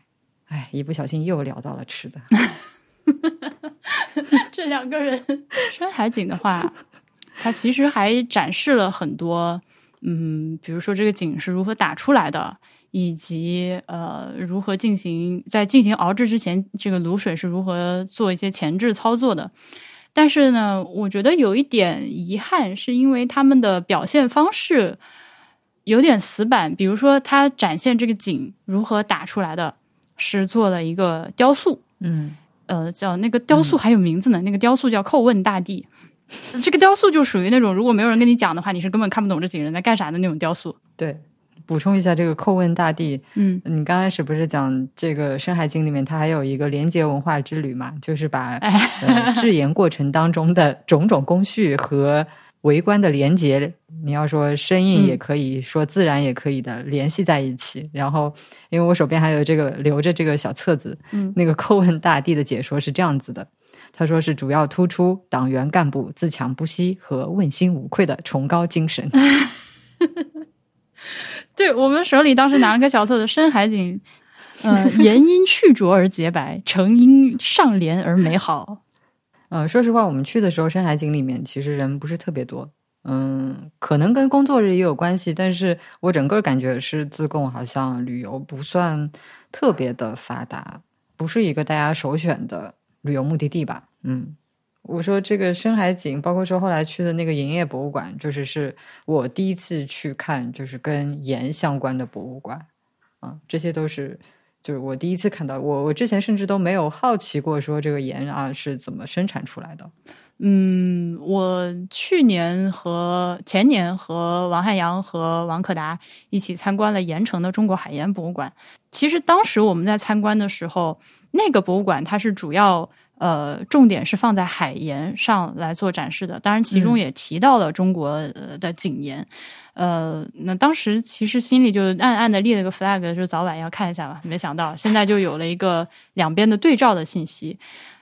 哎，一不小心又聊到了吃的。这两个人，山海景的话，它其实还展示了很多，嗯，比如说这个景是如何打出来的，以及呃如何进行在进行熬制之前，这个卤水是如何做一些前置操作的。但是呢，我觉得有一点遗憾，是因为他们的表现方式有点死板。比如说，他展现这个景如何打出来的，是做了一个雕塑，嗯。呃，叫那个雕塑还有名字呢，那个雕塑叫“叩问大地”。这个雕塑就属于那种，如果没有人跟你讲的话，你是根本看不懂这几个人在干啥的那种雕塑。对，补充一下，这个“叩问大地”，嗯，你刚开始不是讲这个《山海经》里面，它还有一个连接文化之旅嘛，就是把 呃制盐过程当中的种种工序和。围观的连接，你要说生硬也可以说自然也可以的联系在一起。然后，因为我手边还有这个留着这个小册子，嗯，那个叩问大地的解说是这样子的，他说是主要突出党员干部自强不息和问心无愧的崇高精神。对我们手里当时拿了个小册子，《深海景》，嗯，言因去浊而洁白，成因上联而美好。呃，说实话，我们去的时候，深海景里面其实人不是特别多。嗯，可能跟工作日也有关系，但是我整个感觉是自贡好像旅游不算特别的发达，不是一个大家首选的旅游目的地吧。嗯，我说这个深海景，包括说后来去的那个盐业博物馆，就是是我第一次去看，就是跟盐相关的博物馆。啊，这些都是。就是我第一次看到，我我之前甚至都没有好奇过，说这个盐啊是怎么生产出来的。嗯，我去年和前年和王汉阳和王可达一起参观了盐城的中国海盐博物馆。其实当时我们在参观的时候，那个博物馆它是主要。呃，重点是放在海盐上来做展示的，当然其中也提到了中国的井盐。呃，那当时其实心里就暗暗的立了个 flag，说早晚要看一下吧。没想到现在就有了一个两边的对照的信息。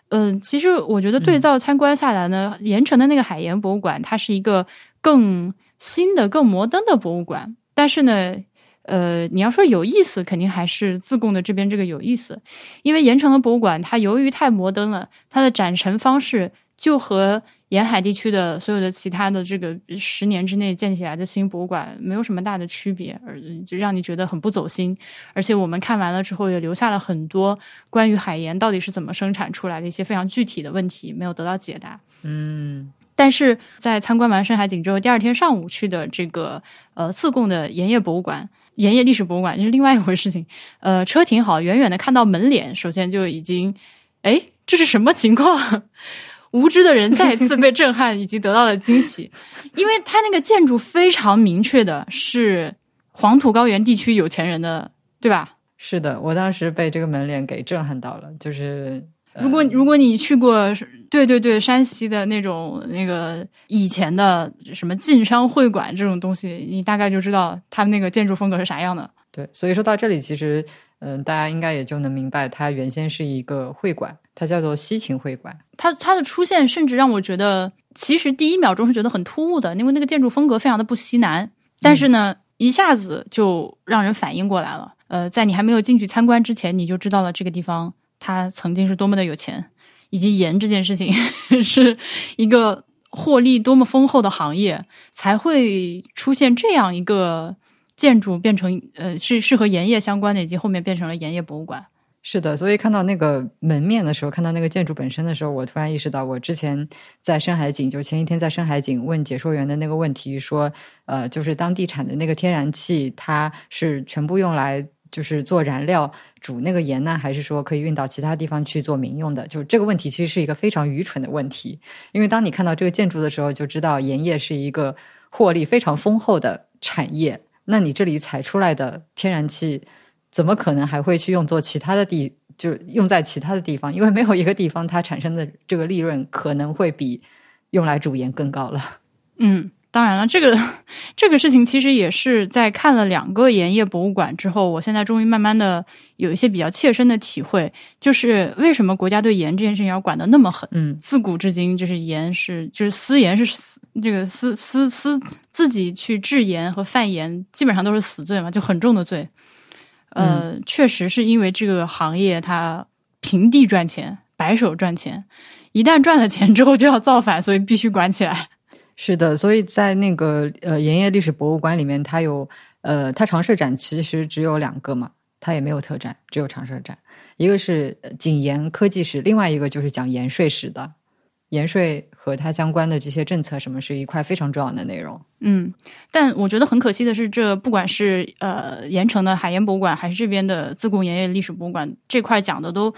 嗯，其实我觉得对照参观下来呢，盐城的那个海盐博物馆，它是一个更新的、更摩登的博物馆，但是呢。呃，你要说有意思，肯定还是自贡的这边这个有意思，因为盐城的博物馆它由于太摩登了，它的展陈方式就和沿海地区的所有的其他的这个十年之内建起来的新博物馆没有什么大的区别，而就让你觉得很不走心。而且我们看完了之后，也留下了很多关于海盐到底是怎么生产出来的一些非常具体的问题没有得到解答。嗯但是在参观完深海景之后，第二天上午去的这个呃自贡的盐业博物馆、盐业历史博物馆这是另外一回事情。呃，车停好，远远的看到门脸，首先就已经，哎，这是什么情况？无知的人再次被震撼以及得到了惊喜，因为它那个建筑非常明确的是黄土高原地区有钱人的，对吧？是的，我当时被这个门脸给震撼到了，就是。呃如果如果你去过，对对对，山西的那种那个以前的什么晋商会馆这种东西，你大概就知道他们那个建筑风格是啥样的。对，所以说到这里，其实嗯、大家应该也就能明白，它原先是一个会馆，它叫做西秦会馆。它它的出现，甚至让我觉得，其实第一秒钟是觉得很突兀的，因为那个建筑风格非常的不西南，但是呢，一下子就让人反应过来了。呃，在你还没有进去参观之前，你就知道了这个地方它曾经是多么的有钱，以及盐这件事情 是一个获利多么丰厚的行业，才会出现这样一个建筑变成呃是是和盐业相关的，以及后面变成了盐业博物馆。是的，所以看到那个门面的时候，看到那个建筑本身的时候，我突然意识到，我之前在深海景，就前一天在深海景问解说员的那个问题，说，呃，就是当地产的那个天然气，它是全部用来就是做燃料煮那个盐呢，还是说可以运到其他地方去做民用的？就这个问题其实是一个非常愚蠢的问题，因为当你看到这个建筑的时候，就知道盐业是一个获利非常丰厚的产业。那你这里采出来的天然气，怎么可能还会去用作其他的地，就用在其他的地方？因为没有一个地方它产生的这个利润可能会比用来煮盐更高了。嗯，当然了，这个这个事情其实也是在看了两个盐业博物馆之后，我现在终于慢慢的有一些比较切身的体会，就是为什么国家对盐这件事情要管得那么狠。嗯自古至今，就是盐是就是私盐是死这个私私私自己去制盐和贩盐，基本上都是死罪嘛，就很重的罪。呃，确实是因为这个行业它平地赚钱，白手赚钱，一旦赚了钱之后就要造反，所以必须管起来。是的，所以在那个呃盐业历史博物馆里面，它有呃它常设展其实只有两个嘛，它也没有特展，只有常设展。一个是呃景盐科技史，另外一个就是讲盐税史的，盐税和它相关的这些政策什么是一块非常重要的内容。嗯，但我觉得很可惜的是，这不管是呃盐城的海盐博物馆，还是这边的自贡盐业历史博物馆这块讲的都，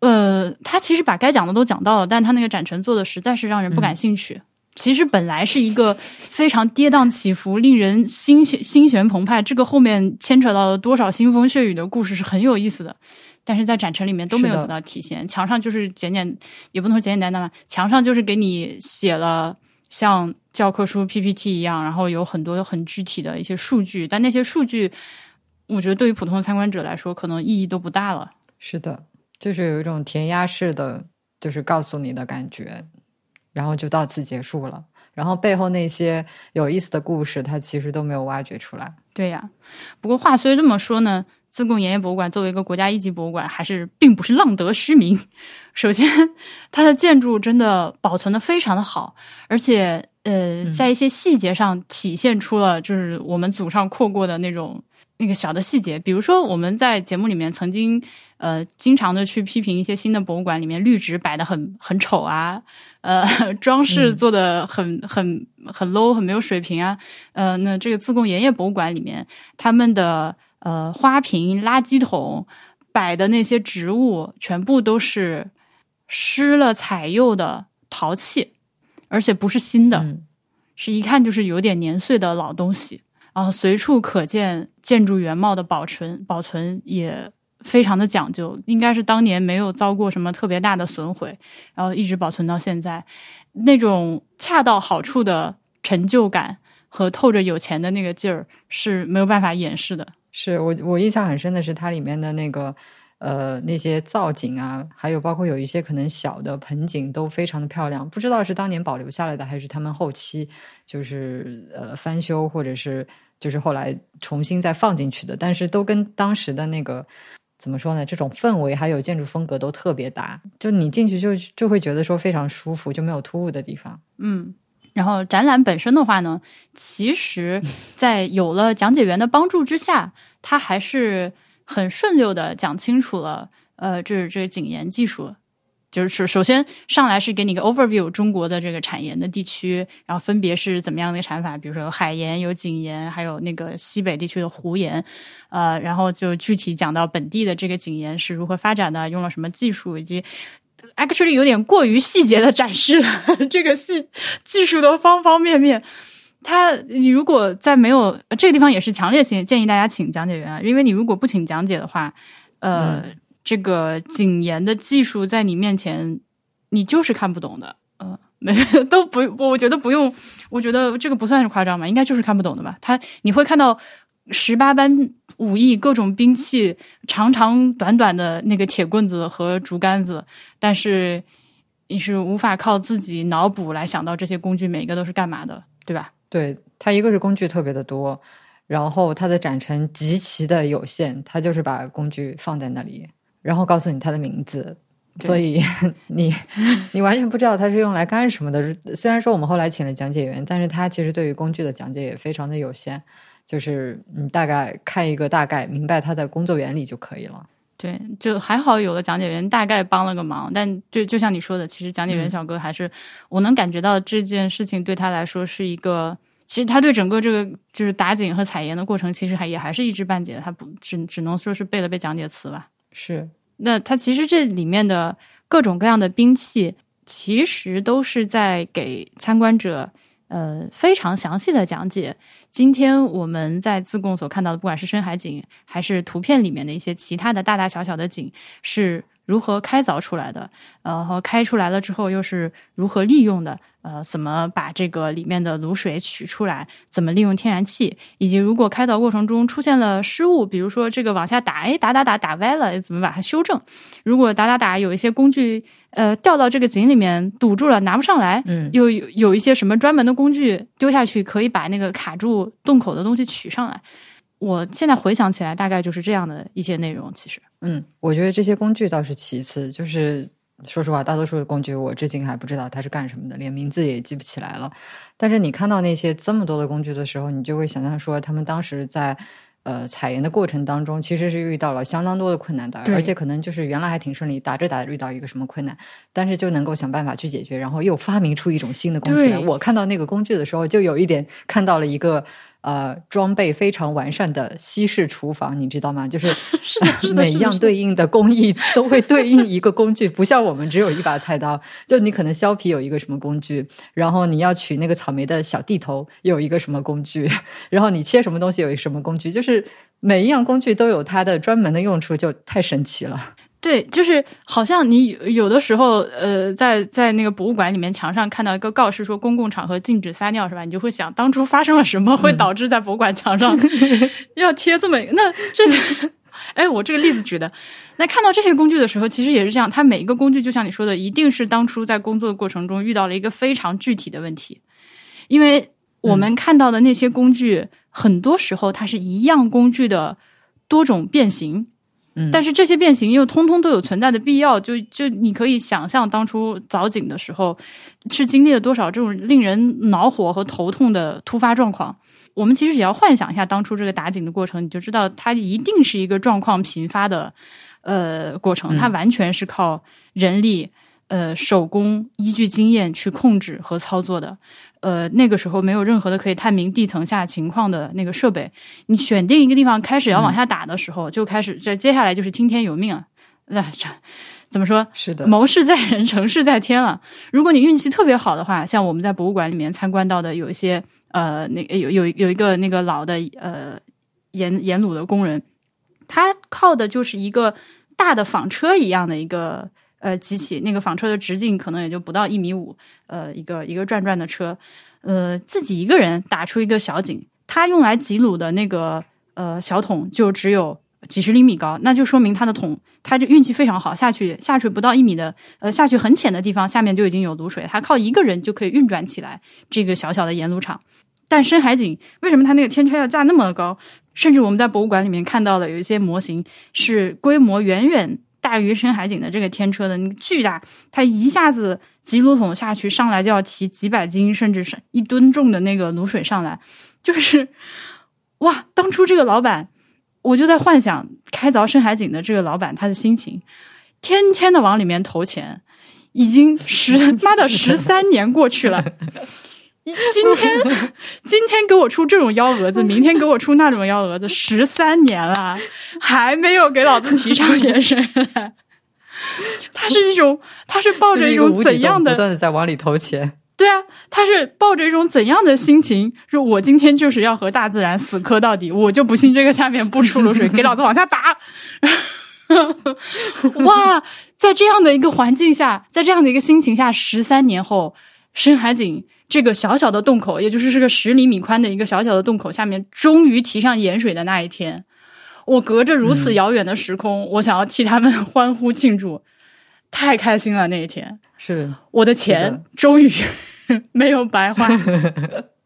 呃，他其实把该讲的都讲到了，但他那个展陈做的实在是让人不感兴趣。其实本来是一个非常跌宕起伏、令人心弦心弦澎湃，这个后面牵扯到了多少腥风血雨的故事是很有意思的，但是在展陈里面都没有得到体现。墙上就是简简，也不能说简简单单吧，墙上就是给你写了像教科书 PPT 一样，然后有很多很具体的一些数据，但那些数据，我觉得对于普通的参观者来说，可能意义都不大了。是的，就是有一种填鸭式的，就是告诉你的感觉，然后就到此结束了。然后背后那些有意思的故事，它其实都没有挖掘出来。对呀，不过话虽这么说呢，自贡盐业博物馆作为一个国家一级博物馆，还是并不是浪得虚名。首先，它的建筑真的保存的非常的好，而且呃，嗯在一些细节上体现出了就是我们祖上扩过的那种那个小的细节，比如说我们在节目里面曾经呃经常的去批评一些新的博物馆里面绿植摆的很很丑啊，呃装饰嗯。做的很、很很 low 很没有水平啊，呃那这个自贡盐业博物馆里面他们的呃花瓶、垃圾桶摆的那些植物全部都是施了彩釉的陶器，而且不是新的。嗯。是一看就是有点年岁的老东西，然后随处可见建筑原貌的保存，保存也非常的讲究，应该是当年没有遭过什么特别大的损毁，然后一直保存到现在，那种恰到好处的成就感和透着有钱的那个劲儿是没有办法掩饰的。是我我印象很深的是它里面的那个呃那些造景啊，还有包括有一些可能小的盆景都非常的漂亮，不知道是当年保留下来的，还是他们后期就是呃翻修或者是就是后来重新再放进去的，但是都跟当时的那个怎么说呢？这种氛围还有建筑风格都特别搭，就你进去就就会觉得说非常舒服，就没有突兀的地方。嗯，然后展览本身的话呢，其实，在有了讲解员的帮助之下，他还是很顺溜的讲清楚了。呃，这是这个井盐技术。就是首首先上来是给你个 overview 中国的这个产盐的地区，然后分别是怎么样的产法，比如说有海盐、有井盐，还有那个西北地区的湖盐，呃，然后就具体讲到本地的这个井盐是如何发展的，用了什么技术，以及 actually 有点过于细节的展示了 这个细技术的方方面面。他你如果在没有这个地方也是强烈建建议大家请讲解员，因为你如果不请讲解的话，呃。这个谨言的技术在你面前，你就是看不懂的，嗯，没 都不，我觉得不用，我觉得这个不算是夸张吧，应该就是看不懂的吧。他你会看到十八般武艺，各种兵器，长长短短的那个铁棍子和竹竿子，但是你是无法靠自己脑补来想到这些工具每一个都是干嘛的，对吧？对，它一个是工具特别的多，然后它的展陈极其的有限，它就是把工具放在那里。然后告诉你它的名字，所以 你你完全不知道它是用来干什么的。虽然说我们后来请了讲解员，但是他其实对于工具的讲解也非常的有限，就是你大概看一个大概，明白它的工作原理就可以了。对，就还好有了讲解员，大概帮了个忙。但就就像你说的，其实讲解员小哥还是我能感觉到这件事情对他来说是一个，其实他对整个这个就是打井和采盐的过程，其实还也还是一知半解。他不只只能说是背了背讲解词吧。是，那它其实这里面的各种各样的兵器，其实都是在给参观者呃非常详细的讲解。今天我们在自贡所看到的，不管是深海景，还是图片里面的一些其他的大大小小的景，是如何开凿出来的，呃，和开出来了之后又是如何利用的。呃，怎么把这个里面的卤水取出来？怎么利用天然气？以及如果开凿过程中出现了失误，比如说这个往下打，哎，打打打打歪了，怎么把它修正？如果打打打有一些工具，呃，掉到这个井里面堵住了，拿不上来，嗯，又有有一些什么专门的工具丢下去可以把那个卡住洞口的东西取上来？我现在回想起来，大概就是这样的一些内容。其实，嗯，我觉得这些工具倒是其次，就是。说实话，大多数的工具我至今还不知道它是干什么的，连名字也记不起来了。但是你看到那些这么多的工具的时候，你就会想象说，他们当时在呃采研的过程当中，其实是遇到了相当多的困难的，而且可能就是原来还挺顺利，打着打着遇到一个什么困难，但是就能够想办法去解决，然后又发明出一种新的工具来。我看到那个工具的时候，就有一点看到了一个。呃，装备非常完善的西式厨房，你知道吗？就是每一样对应的工艺都会对应一个工具，不像我们只有一把菜刀。就你可能削皮有一个什么工具，然后你要取那个草莓的小蒂头有一个什么工具，然后你切什么东西有一个什么工具，就是每一样工具都有它的专门的用处，就太神奇了。对，就是好像你有的时候，呃，在在那个博物馆里面墙上看到一个告示说公共场合禁止撒尿，是吧？你就会想当初发生了什么，会导致在博物馆墙上 要贴这么那这？哎，我这个例子举的，那看到这些工具的时候，其实也是这样。它每一个工具，就像你说的，一定是当初在工作的过程中遇到了一个非常具体的问题，因为我们看到的那些工具，很多时候它是一样工具的多种变形。但是这些变形又通通都有存在的必要，就就你可以想象当初凿井的时候是经历了多少这种令人恼火和头痛的突发状况。我们其实只要幻想一下当初这个打井的过程，你就知道它一定是一个状况频发的呃过程，它完全是靠人力呃手工依据经验去控制和操作的。呃，那个时候没有任何的可以探明地层下情况的那个设备。你选定一个地方开始要往下打的时候，就开始这接下来就是听天由命啊！那这怎么说？是的，谋事在人，成事在天了。如果你运气特别好的话，像我们在博物馆里面参观到的，有一些呃，那有有有一个那个老的呃盐盐卤的工人，他靠的就是一个大的纺车一样的一个。呃，机器那个纺车的直径可能也就不到一米五，呃，一个一个转转的车，呃，自己一个人打出一个小井，他用来挤卤的那个呃小桶就只有几十厘米高，那就说明他的桶，他就运气非常好，下去下去不到一米的，呃，下去很浅的地方，下面就已经有卤水，他靠一个人就可以运转起来这个小小的盐卤厂。但深海井为什么它那个天车要架那么高？甚至我们在博物馆里面看到的有一些模型是规模远远大于深海井的这个天车的，那个巨大，它一下子几炉桶下去，上来就要提几百斤甚至是一吨重的那个卤水上来，就是哇！当初这个老板，我就在幻想开凿深海井的这个老板他的心情，天天的往里面投钱，已经十 妈的 十三年过去了。今天今天给我出这种幺蛾子，明天给我出那种幺蛾子，十三年了，还没有给老子提上眼神来。他是一种，他是抱着一种 怎样的不断的在往里投钱？对啊，他是抱着一种怎样的心情？说我今天就是要和大自然死磕到底，我就不信这个下面不出卤水，给老子往下打！哇，在这样的一个环境下，在这样的一个心情下，十三年后，深海井。这个小小的洞口，也就是这个十厘米宽的一个小小的洞口下面，终于提上盐水的那一天，我隔着如此遥远的时空，我想要替他们欢呼庆祝，太开心了那一天。是我的钱终于 没有白花。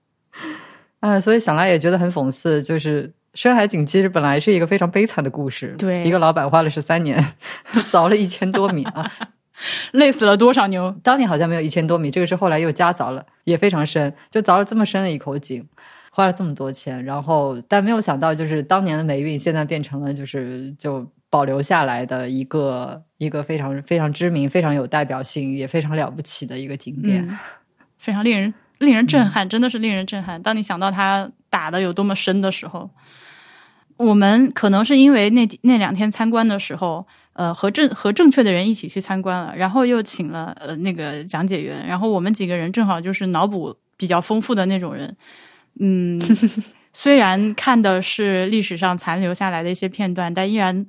啊，所以想来也觉得很讽刺，就是深海井其实本来是一个非常悲惨的故事。对，一个老板花了十三年，凿了一千多米啊。累死了多少牛？当年好像没有一千多米，这个是后来又加凿了，也非常深，就凿了这么深的一口井，花了这么多钱，然后但没有想到，就是当年的霉运现在变成了就是就保留下来的一个一个非常非常知名、非常有代表性、也非常了不起的一个景点，非常令人令人震撼，真的是令人震撼。当你想到它打的有多么深的时候，我们可能是因为那那两天参观的时候。呃，和正和正确的人一起去参观了，然后又请了呃那个讲解员，然后我们几个人正好就是脑补比较丰富的那种人，嗯，虽然看的是历史上残留下来的一些片段，但依然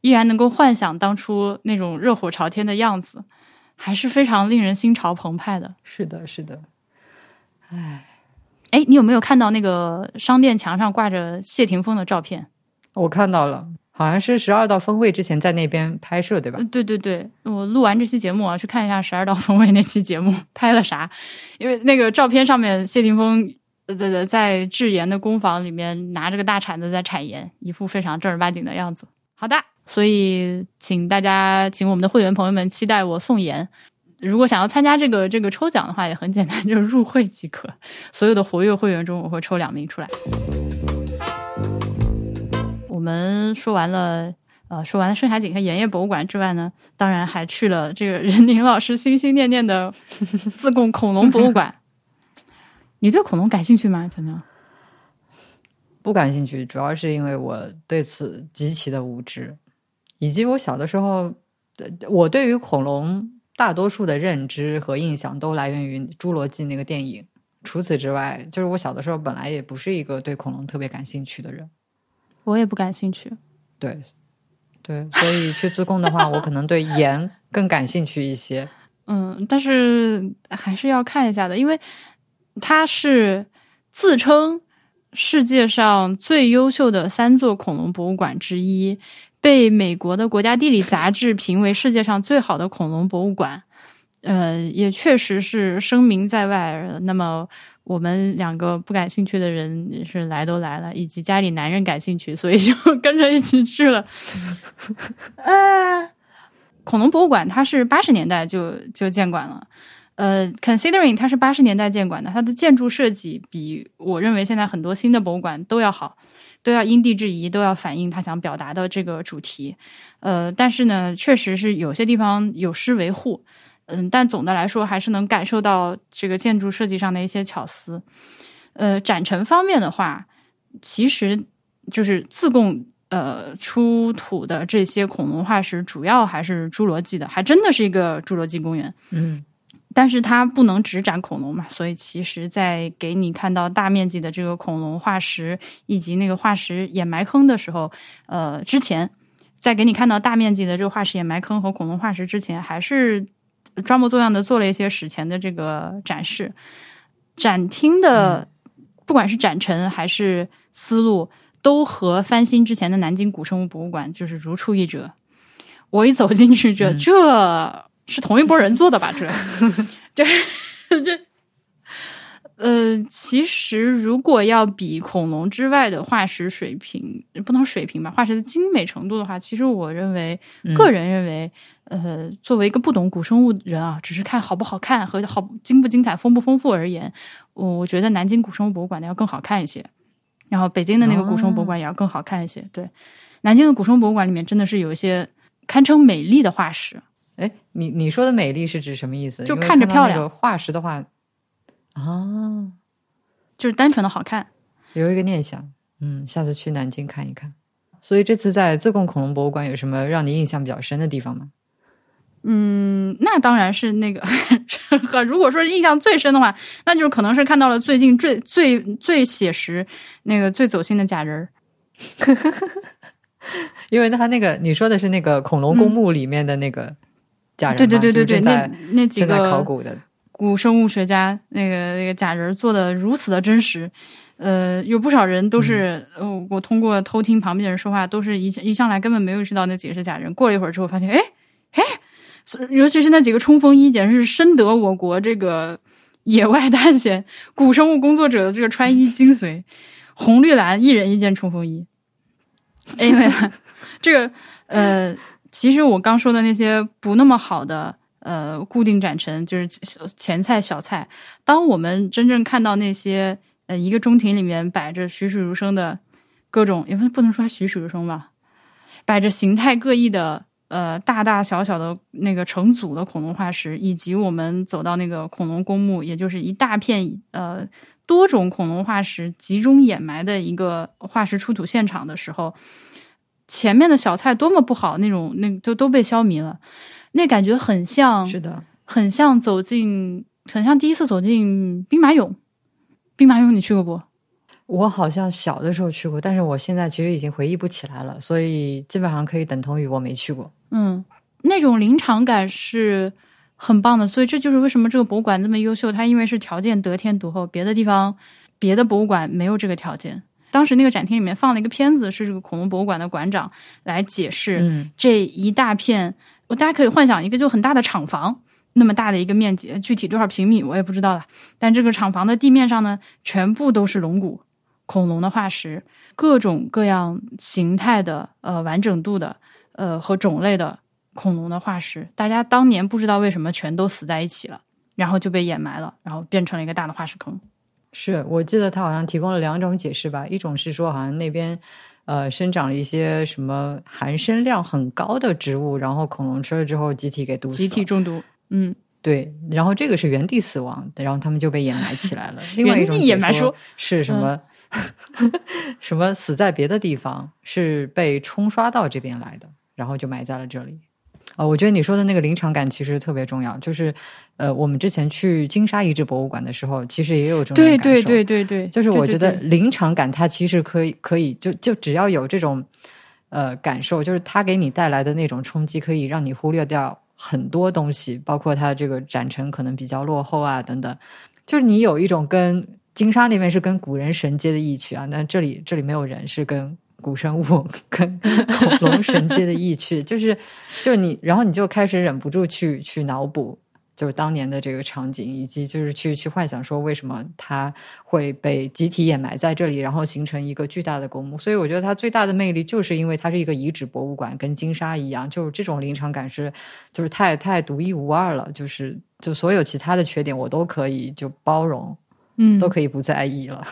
依然能够幻想当初那种热火朝天的样子，还是非常令人心潮澎湃的。是的，是的。哎，哎，你有没有看到那个商店墙上挂着谢霆锋的照片？我看到了。好像是十二道峰会之前在那边拍摄，对吧？对对对，我录完这期节目啊，去看一下十二道峰会那期节目拍了啥，因为那个照片上面谢霆锋在在制盐的工坊里面拿着个大铲子在铲盐，一副非常正儿八经的样子。好的，所以请大家，请我们的会员朋友们期待我送盐。如果想要参加这个这个抽奖的话，也很简单，就是入会即可。所有的活跃会员中，我会抽两名出来。我们说完了，呃，说完了深海景和盐业博物馆之外呢，当然还去了这个任宁老师心心念念的 自贡恐龙博物馆。你对恐龙感兴趣吗？强强？不感兴趣，主要是因为我对此极其的无知，以及我小的时候，我对于恐龙大多数的认知和印象都来源于《侏罗纪》那个电影。除此之外，就是我小的时候本来也不是一个对恐龙特别感兴趣的人。我也不感兴趣，对，对，所以去自贡的话，我可能对盐更感兴趣一些。嗯，但是还是要看一下的，因为它是自称世界上最优秀的三座恐龙博物馆之一，被美国的国家地理杂志 评为世界上最好的恐龙博物馆。呃，也确实是声名在外。那么。我们两个不感兴趣的人是来都来了，以及家里男人感兴趣，所以就 跟着一起去了。啊，恐龙博物馆它是八十年代就就建馆了。呃，considering 它是八十年代建馆的，它的建筑设计比我认为现在很多新的博物馆都要好，都要因地制宜，都要反映他想表达的这个主题。呃，但是呢，确实是有些地方有失维护。嗯，但总的来说还是能感受到这个建筑设计上的一些巧思。呃，展陈方面的话，其实就是自贡呃出土的这些恐龙化石，主要还是侏罗纪的，还真的是一个侏罗纪公园。嗯，但是它不能只展恐龙嘛，所以其实在给你看到大面积的这个恐龙化石以及那个化石掩埋坑的时候，呃，之前在给你看到大面积的这个化石掩埋坑和恐龙化石之前，还是。装模作样的做了一些史前的这个展示，展厅的不管是展陈还是思路，都和翻新之前的南京古生物博物馆就是如出一辙。我一走进去，这这是同一拨人做的吧？这。这这呃，其实如果要比恐龙之外的化石水平，不能水平吧，化石的精美程度的话，其实我认为，个人认为，呃，作为一个不懂古生物人啊，只是看好不好看和好精不精彩、丰不丰富而言，我我觉得南京古生物博物馆的要更好看一些，然后北京的那个古生物博物馆也要更好看一些。对，南京的古生物博物馆里面真的是有一些堪称美丽的化石。哎，你你说的美丽是指什么意思？就看着漂亮。化石的话。啊，就是单纯的好看，留一个念想。嗯，下次去南京看一看。所以这次在自贡恐龙博物馆有什么让你印象比较深的地方吗？嗯，那当然是那个。如果说印象最深的话，那就是可能是看到了最近最最最写实、那个最走心的假人儿。因为他那个你说的是那个恐龙公墓里面的那个假人，对对对对对，那那几个考古的。古生物学家那个那个假人做的如此的真实，呃，有不少人都是，呃，我通过偷听旁边人说话，都是一一上来根本没有意识到那几个是假人。过了一会儿之后，发现，哎，哎，尤其是那几个冲锋衣，简直是深得我国这个野外探险古生物工作者的这个穿衣精髓，红绿蓝一人一件冲锋衣。因为这个，呃，其实我刚说的那些不那么好的。呃，固定展陈就是前菜、小菜。当我们真正看到那些呃一个中庭里面摆着栩栩如生的各种，也不能不能说栩栩如生吧，摆着形态各异的呃大大小小的那个成组的恐龙化石，以及我们走到那个恐龙公墓，也就是一大片呃多种恐龙化石集中掩埋的一个化石出土现场的时候，前面的小菜多么不好，那种那就都被消弭了。那感觉很像，是的，很像走进，很像第一次走进兵马俑。兵马俑你去过不？我好像小的时候去过，但是我现在其实已经回忆不起来了，所以基本上可以等同于我没去过。嗯，那种临场感是很棒的，所以这就是为什么这个博物馆这么优秀。它因为是条件得天独厚，别的地方别的博物馆没有这个条件。当时那个展厅里面放了一个片子，是这个恐龙博物馆的馆长来解释这一大片。我大家可以幻想一个就很大的厂房，那么大的一个面积，具体多少平米我也不知道了。但这个厂房的地面上呢，全部都是龙骨、恐龙的化石，各种各样形态的、呃完整度的、呃和种类的恐龙的化石。大家当年不知道为什么全都死在一起了，然后就被掩埋了，然后变成了一个大的化石坑。是我记得他好像提供了两种解释吧，一种是说好像那边。呃，生长了一些什么含砷量很高的植物，然后恐龙吃了之后集体给毒死，集体中毒。嗯，对。然后这个是原地死亡，然后他们就被掩埋起来了。另外一种掩埋说是什么？什么死在别的地方，是被冲刷到这边来的，然后就埋在了这里。呃，我觉得你说的那个临场感其实特别重要，就是，呃，我们之前去金沙遗址博物馆的时候，其实也有这种感受。对对对对对，就是我觉得临场感它其实可以可以就就只要有这种呃感受，就是它给你带来的那种冲击，可以让你忽略掉很多东西，包括它这个展陈可能比较落后啊等等。就是你有一种跟金沙那边是跟古人神接的意趣啊，那这里这里没有人是跟。古生物 跟恐龙神接的意趣，就是，就你，然后你就开始忍不住去去脑补，就是当年的这个场景，以及就是去去幻想说为什么它会被集体掩埋在这里，然后形成一个巨大的公墓。所以我觉得它最大的魅力，就是因为它是一个遗址博物馆，跟金沙一样，就是这种临场感是，就是太太独一无二了。就是就所有其他的缺点，我都可以就包容，嗯，都可以不在意了。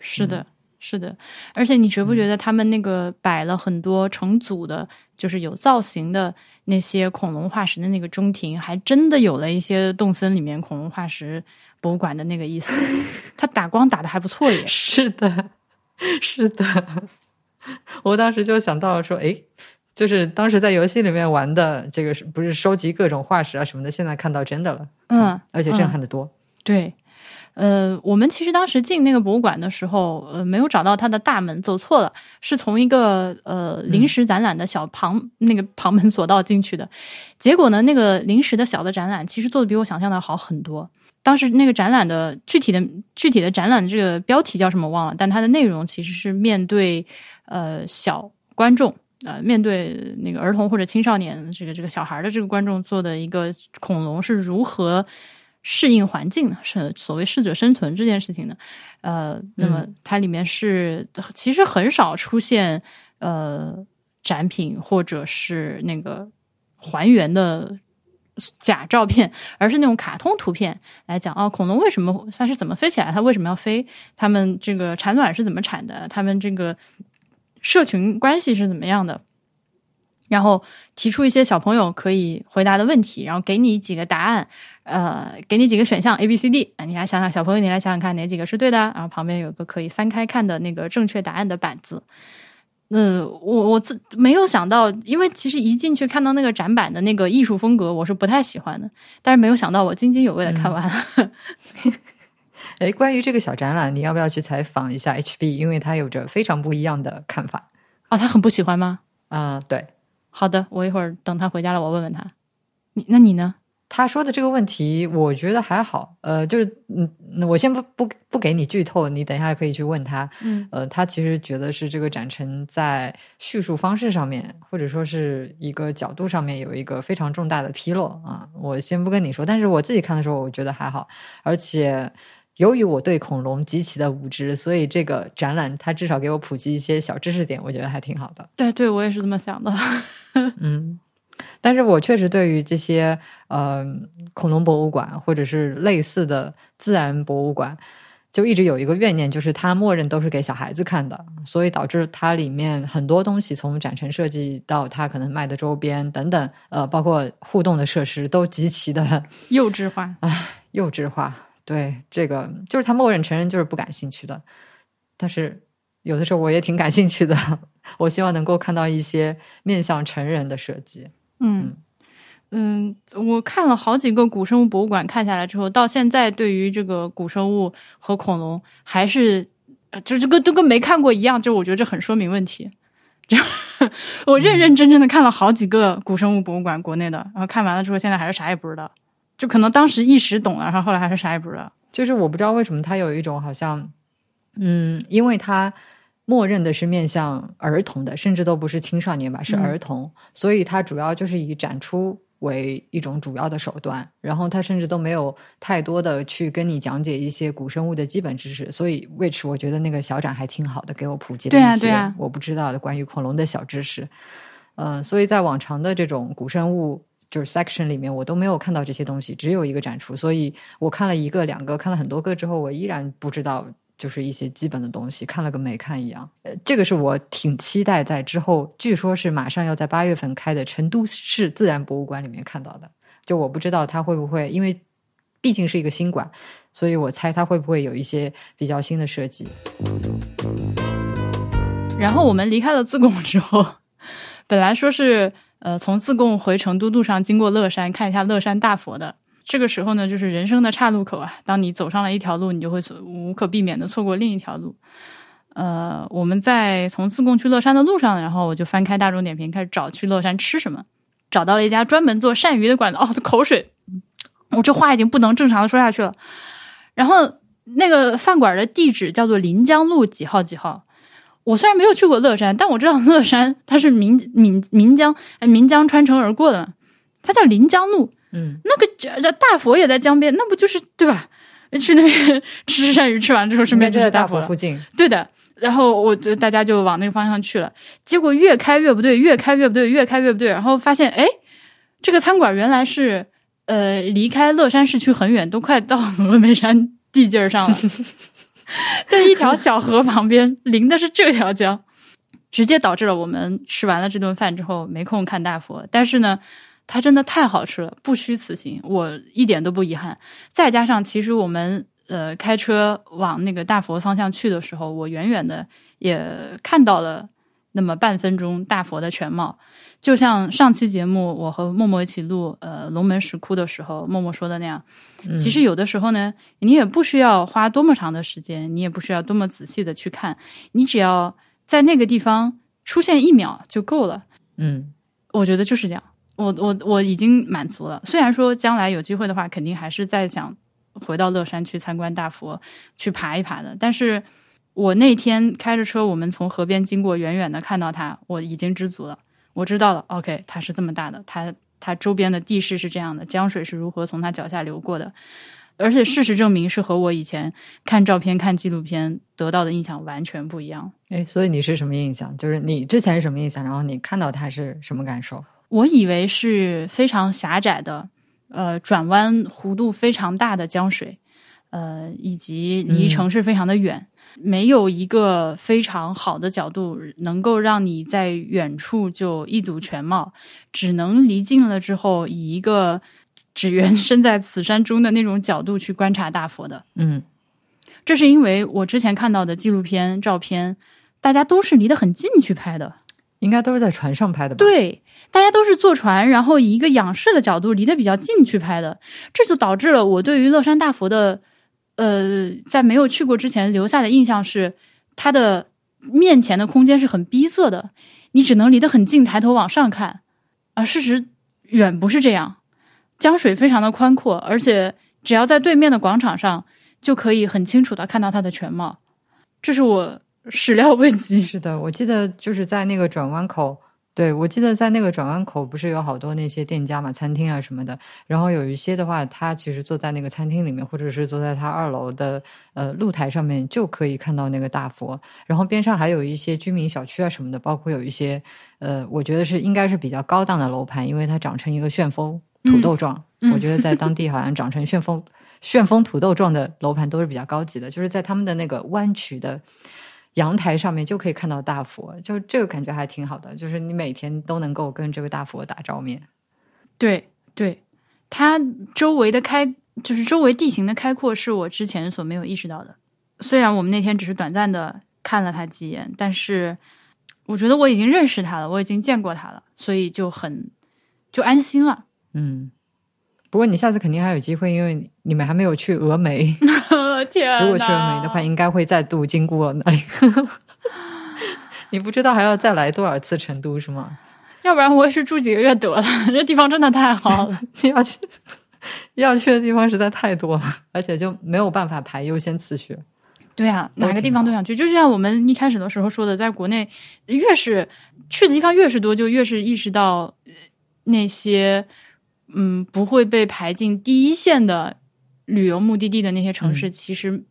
是的。是的，而且你觉不觉得他们那个摆了很多成组的，就是有造型的那些恐龙化石的那个中庭，还真的有了一些动森里面恐龙化石博物馆的那个意思。他打光打的还不错耶。是的，是的。我当时就想到了说，哎，就是当时在游戏里面玩的这个是不是收集各种化石啊什么的？现在看到真的了，嗯，而且震撼的多。对。呃，我们其实当时进那个博物馆的时候，呃，没有找到它的大门，走错了，是从一个呃临时展览的小旁那个旁门左道进去的。结果呢，那个临时的小的展览其实做的比我想象的好很多。当时那个展览的具体的具体的展览这个标题叫什么忘了，但它的内容其实是面对呃小观众，呃面对那个儿童或者青少年这个这个小孩的这个观众做的一个恐龙是如何。适应环境呢，是所谓适者生存这件事情呢。呃，那么嗯它里面是其实很少出现呃展品或者是那个还原的假照片，而是那种卡通图片来讲哦，恐龙为什么它是怎么飞起来？它为什么要飞？它们这个产卵是怎么产的？它们这个社群关系是怎么样的？然后提出一些小朋友可以回答的问题，然后给你几个答案，呃，给你几个选项 A、B、C、D，啊，你来想想，小朋友你来想想看哪几个是对的，然后旁边有个可以翻开看的那个正确答案的板子。嗯，我我自没有想到，因为其实一进去看到那个展板的那个艺术风格，我是不太喜欢的。但是没有想到，我津津有味的看完。哎，关于这个小展览，你要不要去采访一下 HB？因为他有着非常不一样的看法。哦，他很不喜欢吗？啊、对，好的，我一会儿等他回家了，我问问他。你那你呢？他说的这个问题，我觉得还好。呃，就是嗯，那我先不不不给你剧透，你等一下可以去问他。嗯呃，他其实觉得是这个展陈在叙述方式上面，或者说是一个角度上面有一个非常重大的纰漏啊。我先不跟你说，但是我自己看的时候，我觉得还好。而且由于我对恐龙极其的无知，所以这个展览它至少给我普及一些小知识点，我觉得还挺好的。对对，我也是这么想的。嗯，但是我确实对于这些呃恐龙博物馆或者是类似的自然博物馆，就一直有一个怨念，就是它默认都是给小孩子看的，所以导致它里面很多东西，从展陈设计到它可能卖的周边等等，呃，包括互动的设施，都极其的 幼稚化啊。幼稚化。对，这个就是他默认成人就是不感兴趣的，但是有的时候我也挺感兴趣的。我希望能够看到一些面向成人的设计。嗯嗯，我看了好几个古生物博物馆，看下来之后，到现在对于这个古生物和恐龙还是呃就这个都跟没看过一样，就我觉得这很说明问题。就我认认真真的看了好几个古生物博物馆，国内的，然后看完了之后，现在还是啥也不知道。就可能当时一时懂了，然后后来还是啥也不知道。就是我不知道为什么他有一种好像，嗯，因为他默认的是面向儿童的，甚至都不是青少年吧，是嗯。儿童，所以它主要就是以展出为一种主要的手段，然后它甚至都没有太多的去跟你讲解一些古生物的基本知识，所以 which 我觉得那个小展还挺好的，给我普及了一些我不知道的关于恐龙的小知识。呃，所以在往常的这种古生物就是 section 里面，我都没有看到这些东西，只有一个展出，所以我看了一个、两个，看了很多个之后，我依然不知道就是一些基本的东西，看了跟没看一样。呃，这个是我挺期待在之后，据说是马上要在八月份开的成都市自然博物馆里面看到的。就我不知道它会不会，因为毕竟是一个新馆，所以我猜它会不会有一些比较新的设计。然后我们离开了自贡之后，本来说是呃从自贡回成都路上经过乐山看一下乐山大佛的。这个时候呢，就是人生的岔路口啊。当你走上了一条路，你就会无可避免的错过另一条路。呃，我们在从自贡去乐山的路上，然后我就翻开大众点评，开始找去乐山吃什么。找到了一家专门做鳝鱼的馆子，哦，口水，我这话已经不能正常的说下去了。然后那个饭馆的地址叫做临江路几号几号。我虽然没有去过乐山，但我知道乐山它是岷岷岷江呃岷江穿城而过的，它叫临江路。嗯，那个这这大佛也在江边，那不就是对吧？去那边吃鳝鱼，吃完之后顺便就在大。佛附近。对的。然后我就大家就往那个方向去了，结果越开越不对，越开越不对，越开越不对。然后发现，哎，这个餐馆原来是呃离开乐山市区很远，都快到峨眉山地界儿上了，在一条小河旁边，临的是这条江，直接导致了我们吃完了这顿饭之后没空看大佛。但是呢，它真的太好吃了，不虚此行，我一点都不遗憾。再加上，其实我们呃开车往那个大佛方向去的时候，我远远的也看到了那么半分钟大佛的全貌。就像上期节目我和默默一起录呃龙门石窟的时候，默默说的那样，其实有的时候呢，你也不需要花多么长的时间，你也不需要多么仔细的去看，你只要在那个地方出现一秒就够了。嗯我觉得就是这样，我我我已经满足了。虽然说将来有机会的话，肯定还是再想回到乐山去参观大佛，去爬一爬的。但是我那天开着车，我们从河边经过，远远的看到它，我已经知足了。我知道了，OK，它是这么大的，它它周边的地势是这样的，江水是如何从它脚下流过的。而且事实证明是和我以前看照片、看纪录片得到的印象完全不一样。哎，所以你是什么印象？就是你之前是什么印象？然后你看到它是什么感受？我以为是非常狭窄的，呃，转弯弧度非常大的江水，呃，以及离城市非常的远，没有一个非常好的角度能够让你在远处就一睹全貌，只能离近了之后以一个。只缘身在此山中的那种角度去观察大佛的，嗯，这是因为我之前看到的纪录片照片，大家都是离得很近去拍的，应该都是在船上拍的吧？对，大家都是坐船，然后以一个仰视的角度离得比较近去拍的，这就导致了我对于乐山大佛的，呃，在没有去过之前留下的印象是，它的面前的空间是很逼仄的，你只能离得很近，抬头往上看，而事实远不是这样。江水非常的宽阔，而且只要在对面的广场上，就可以很清楚的看到它的全貌。这是我始料未及。是的，我记得就是在那个转弯口，对我记得在那个转弯口不是有好多那些店家嘛，餐厅啊什么的。然后有一些的话，他其实坐在那个餐厅里面，或者是坐在他二楼的呃露台上面，就可以看到那个大佛。然后边上还有一些居民小区啊什么的，包括有一些呃，我觉得是应该是比较高档的楼盘，因为它长成一个旋风。土豆状，我觉得在当地好像长成旋风旋风土豆状的楼盘都是比较高级的，就是在他们的那个弯曲的阳台上面就可以看到大佛，就这个感觉还挺好的，就是你每天都能够跟这个大佛打照面。对对，它周围的开就是周围地形的开阔是我之前所没有意识到的。虽然我们那天只是短暂的看了他几眼，但是我觉得我已经认识他了，我已经见过他了，所以就很就安心了。嗯，不过你下次肯定还有机会，因为你们还没有去峨眉。天，如果去了美的话，应该会再度经过那里。你不知道还要再来多少次成都是吗？要不然我也是住几个月得了。这地方真的太好了，你 要去要去的地方实在太多了，而且就没有办法排优先次序。对啊，哪个地方都想去，就像我们一开始的时候说的，在国内越是去的地方越是多，就越是意识到那些。嗯，不会被排进第一线的旅游目的地的那些城市，其实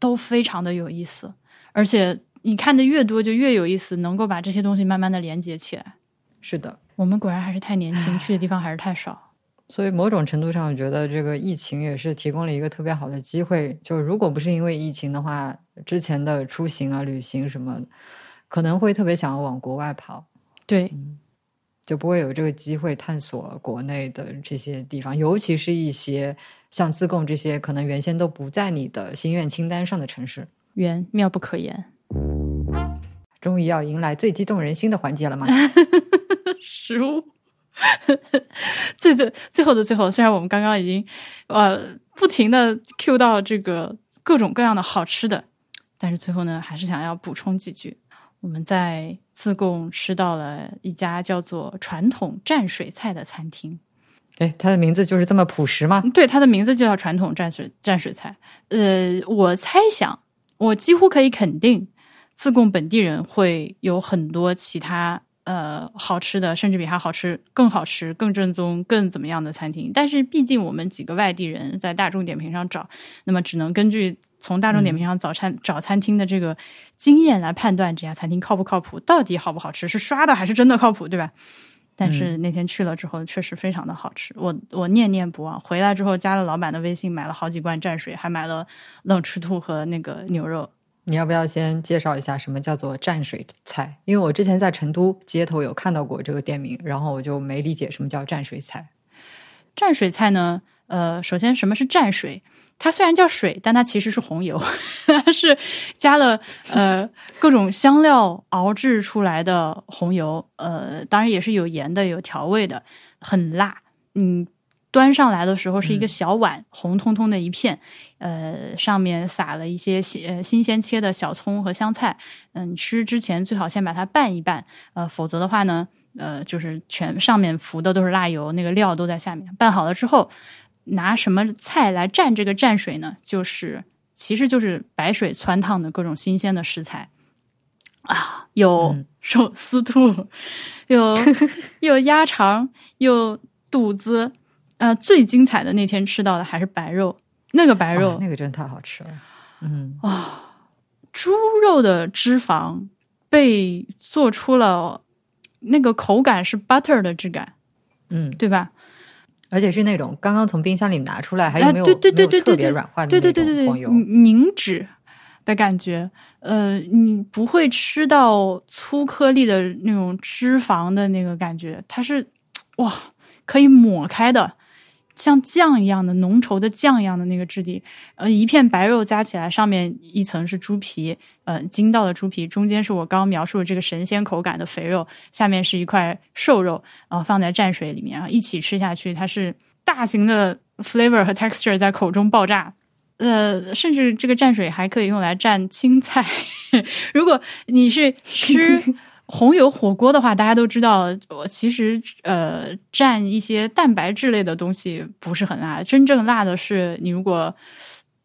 都非常的有意思。而且你看的越多，就越有意思，能够把这些东西慢慢的连接起来。是的，我们果然还是太年轻，去的地方还是太少。所以某种程度上，我觉得这个疫情也是提供了一个特别好的机会。就如果不是因为疫情的话，之前的出行啊、旅行什么，可能会特别想要往国外跑。对。就不会有这个机会探索国内的这些地方，尤其是一些像自贡这些可能原先都不在你的心愿清单上的城市。缘妙不可言，终于要迎来最激动人心的环节了吗？食物，最最最后的最后，虽然我们刚刚已经呃不停的 Q 到这个各种各样的好吃的，但是最后呢，还是想要补充几句。我们在自贡吃到了一家叫做“传统蘸水菜”的餐厅。哎，它的名字就是这么朴实吗？对，它的名字就叫“传统蘸水蘸水菜”。呃，我猜想，我几乎可以肯定，自贡本地人会有很多其他呃好吃的，甚至比它好吃、更好吃、更正宗、更怎么样的餐厅。但是，毕竟我们几个外地人在大众点评上找，那么只能根据。从大众点评上找餐找餐厅的这个经验来判断这家餐厅靠不靠谱，到底好不好吃，是刷的还是真的靠谱，对吧？但是那天去了之后，确实非常的好吃，我我念念不忘。回来之后加了老板的微信，买了好几罐蘸水，还买了冷吃兔和那个牛肉。你要不要先介绍一下什么叫做蘸水菜？因为我之前在成都街头有看到过这个店名，然后我就没理解什么叫蘸水菜。蘸水菜呢？呃，首先什么是蘸水？它虽然叫水，但它其实是红油，它是加了呃各种香料熬制出来的红油，呃，当然也是有盐的，有调味的，很辣。嗯，端上来的时候是一个小碗，红彤彤的一片，呃，上面撒了一些新新鲜切的小葱和香菜。嗯，吃之前最好先把它拌一拌，呃，否则的话呢，呃，就是全上面浮的都是辣油，那个料都在下面。拌好了之后。拿什么菜来蘸这个蘸水呢？就是，其实就是白水汆烫的各种新鲜的食材啊，有手撕兔，有 有鸭肠，有肚子，呃，最精彩的那天吃到的还是白肉，那个白肉、哦那个真的太好吃了。嗯，猪肉的脂肪被做出了那个口感是 butter 的质感，嗯，对吧？而且是那种刚刚从冰箱里拿出来，还有没有、哎对对对没有特别对对对软化的对对那对对对，种黄油。凝脂的感觉，呃，你不会吃到粗颗粒的那种脂肪的那个感觉，它是哇，可以抹开的，像酱一样的浓稠的酱一样的那个质地。呃，一片白肉加起来，上面一层是猪皮，呃，筋道的猪皮，中间是我刚刚描述的这个神仙口感的肥肉，下面是一块瘦肉，然后放在蘸水里面，然后一起吃下去，它是大型的 flavor 和 texture 在口中爆炸。呃，甚至这个蘸水还可以用来蘸青菜。如果你是吃红油火锅的话，大家都知道，我其实呃蘸一些蛋白质类的东西不是很辣，真正辣的是你如果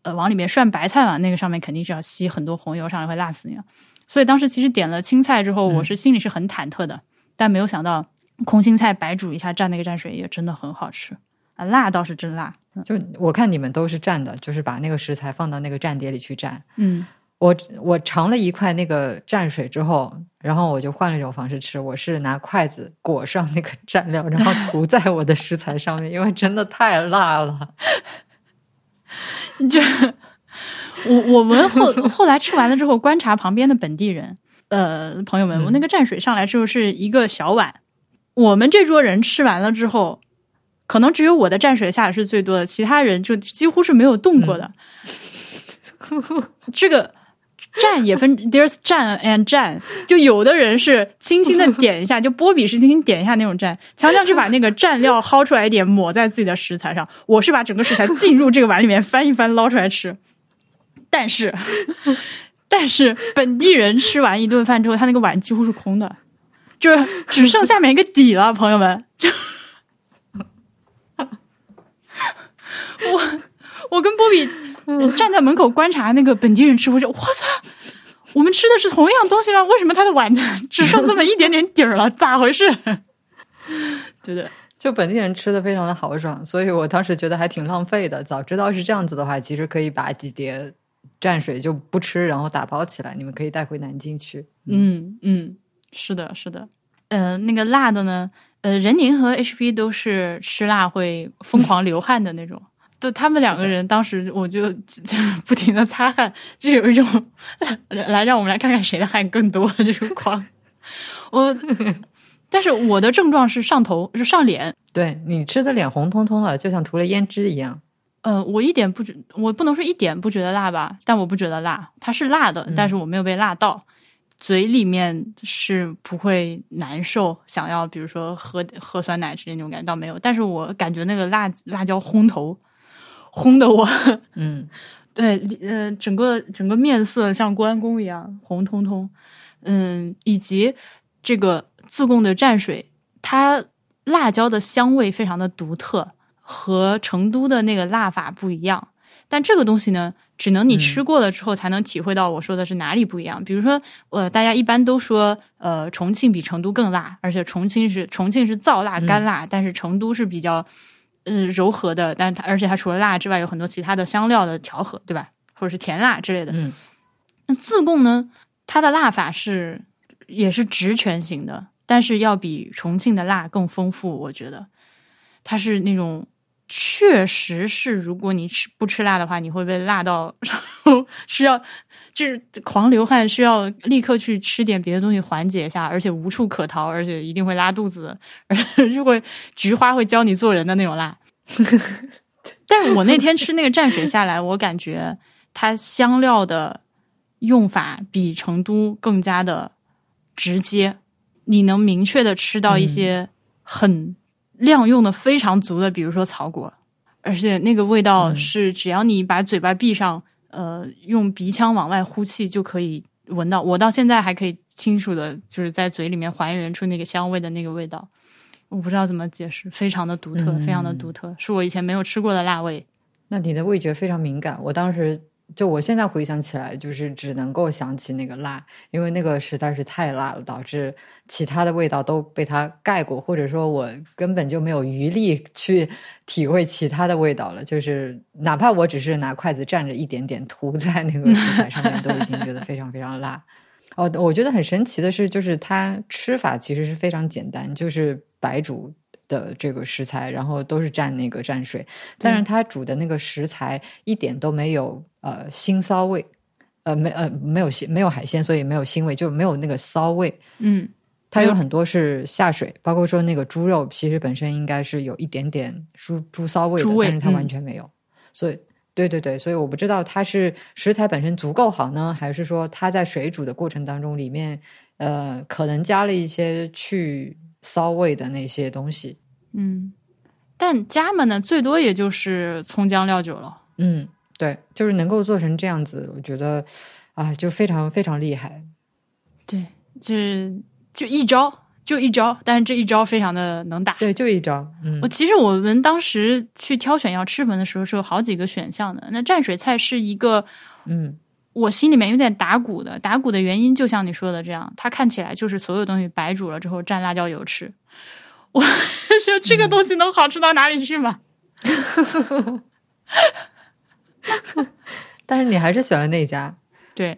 呃往里面涮白菜嘛，那个上面肯定是要吸很多红油，上来会辣死你了。所以当时其实点了青菜之后，我是心里是很忐忑的，但没有想到空心菜白煮一下蘸那个蘸水也真的很好吃啊，辣倒是真辣。就我看你们都是蘸的，就是把那个食材放到那个蘸碟里去蘸。嗯，我我尝了一块那个蘸水之后，然后我就换了一种方式吃，我是拿筷子裹上那个蘸料，然后涂在我的食材上面，因为真的太辣了。你这，我我们后 后来吃完了之后，观察旁边的本地人，呃，朋友们，嗯我那个蘸水上来之后是一个小碗，我们这桌人吃完了之后，可能只有我的蘸水下的是最多的，其他人就几乎是没有动过的。这个蘸也分，there's 蘸 and 蘸，就有的人是轻轻的点一下，就波比是轻轻点一下那种蘸，强强是把那个蘸料薅出来一点抹在自己的食材上，我是把整个食材浸入这个碗里面翻一翻捞出来吃。但是，但是本地人吃完一顿饭之后，他那个碗几乎是空的，就是只剩下面一个底了，朋友们。就 我我跟波比站在门口观察那个本地人吃，我就我操，我们吃的是同样东西吗？为什么他的碗只剩这么一点点底儿了？咋回事？对对，就本地人吃的非常的豪爽，所以我当时觉得还挺浪费的。早知道是这样子的话，其实可以把几碟蘸水就不吃，然后打包起来，你们可以带回南京去。嗯嗯，是的，是的。呃，那个辣的呢，呃，任宁和 HP 都是吃辣会疯狂流汗的那种。对他们两个人，当时我就就 不停的擦汗，就有一种来来让我们来看看谁的汗更多这种 狂。我，但是我的症状是上头，是上脸。对你吃的脸红彤彤的，就像涂了胭脂一样。呃，我一点不觉，我不能说一点不觉得辣吧，但我不觉得辣，它是辣的，但是我没有被辣到，嘴里面是不会难受，想要比如说喝喝酸奶之类那种感觉倒没有，但是我感觉那个辣辣椒烘头，烘的我，嗯，对，呃，整个整个面色像关公一样红彤彤，嗯，以及这个自贡的蘸水，它辣椒的香味非常的独特，和成都的那个辣法不一样。但这个东西呢，只能你吃过了之后才能体会到我说的是哪里不一样。比如说，呃，大家一般都说，呃，重庆比成都更辣，而且重庆是重庆是燥辣干辣，但是成都是比较呃柔和的，但它而且它除了辣之外，有很多其他的香料的调和，对吧？或者是甜辣之类的。嗯，那自贡呢，它的辣法是也是直拳型的，但是要比重庆的辣更丰富，我觉得它是那种。确实是，如果你吃不吃辣的话，你会被辣到，然后 需要就是狂流汗，需要立刻去吃点别的东西缓解一下，而且无处可逃，而且一定会拉肚子，而如果菊花会教你做人的那种辣。但是我那天吃那个蘸水下来，我感觉它香料的用法比成都更加的直接，你能明确的吃到一些很。量用的非常足的，比如说草果，而且那个味道是只要你把嘴巴闭上，呃，用鼻腔往外呼气就可以闻到。我到现在还可以清楚的，就是在嘴里面还原出那个香味的那个味道。我不知道怎么解释，非常的独特，嗯非常的独特，是我以前没有吃过的辣味。那你的味觉非常敏感。我当时就我现在回想起来，就是只能够想起那个辣，因为那个实在是太辣了，导致其他的味道都被它盖过，或者说我根本就没有余力去体会其他的味道了。就是哪怕我只是拿筷子蘸着一点点涂在那个食材上面，都已经觉得非常非常辣。哦，我觉得很神奇的是，就是它吃法其实是非常简单，就是白煮的这个食材，然后都是蘸那个蘸水，但是它煮的那个食材一点都没有呃腥骚味，呃没呃没有腥没有海鲜，所以没有腥味，就没有那个骚味。嗯，它有很多是下水，包括说那个猪肉，其实本身应该是有一点点猪猪骚味的，但是它嗯完全没有，所以。对对对，所以我不知道它是食材本身足够好呢，还是说它在水煮的过程当中里面，呃，可能加了一些去骚味的那些东西。嗯，但家们呢，最多也就是葱姜料酒了。嗯，对，就是能够做成这样子，我觉得啊，就非常非常厉害。对，就是就一招，就一招，但是这一招非常的能打。对，就一招。嗯我其实我们当时去挑选要吃粉的时候是有好几个选项的。那蘸水菜是一个嗯我心里面有点打鼓的，打鼓的原因就像你说的这样，它看起来就是所有东西白煮了之后蘸辣椒油吃。我说这个东西能好吃到哪里去吗？但是你还是选了那家。对，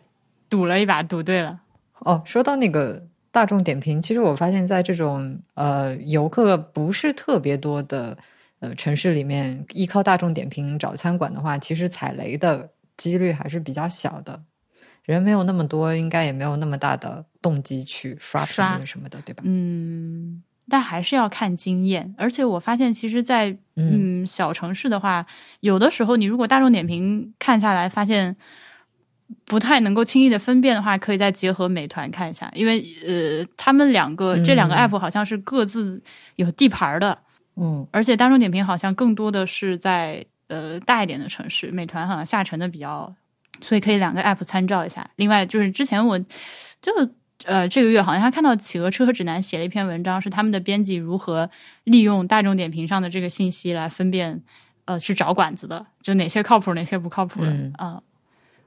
赌了一把，赌对了。哦，说到那个大众点评，其实我发现在这种呃游客不是特别多的呃城市里面，依靠大众点评找餐馆的话，其实踩雷的几率还是比较小的。人没有那么多，应该也没有那么大的动机去刷评刷论什么的，对吧？嗯，但还是要看经验。而且我发现，其实在，嗯嗯小城市的话，有的时候你如果大众点评看下来，发现不太能够轻易的分辨的话，可以再结合美团看一下，因为呃，他们两个、这两个嗯 app 好像是各自有地盘的，嗯而且大众点评好像更多的是在呃大一点的城市，美团好像下沉的比较，所以可以两个 app 参照一下。另外就是之前我就呃这个月好像还看到企鹅车和指南写了一篇文章，是他们的编辑如何利用大众点评上的这个信息来分辨呃去找馆子的，就哪些靠谱，哪些不靠谱的嗯啊。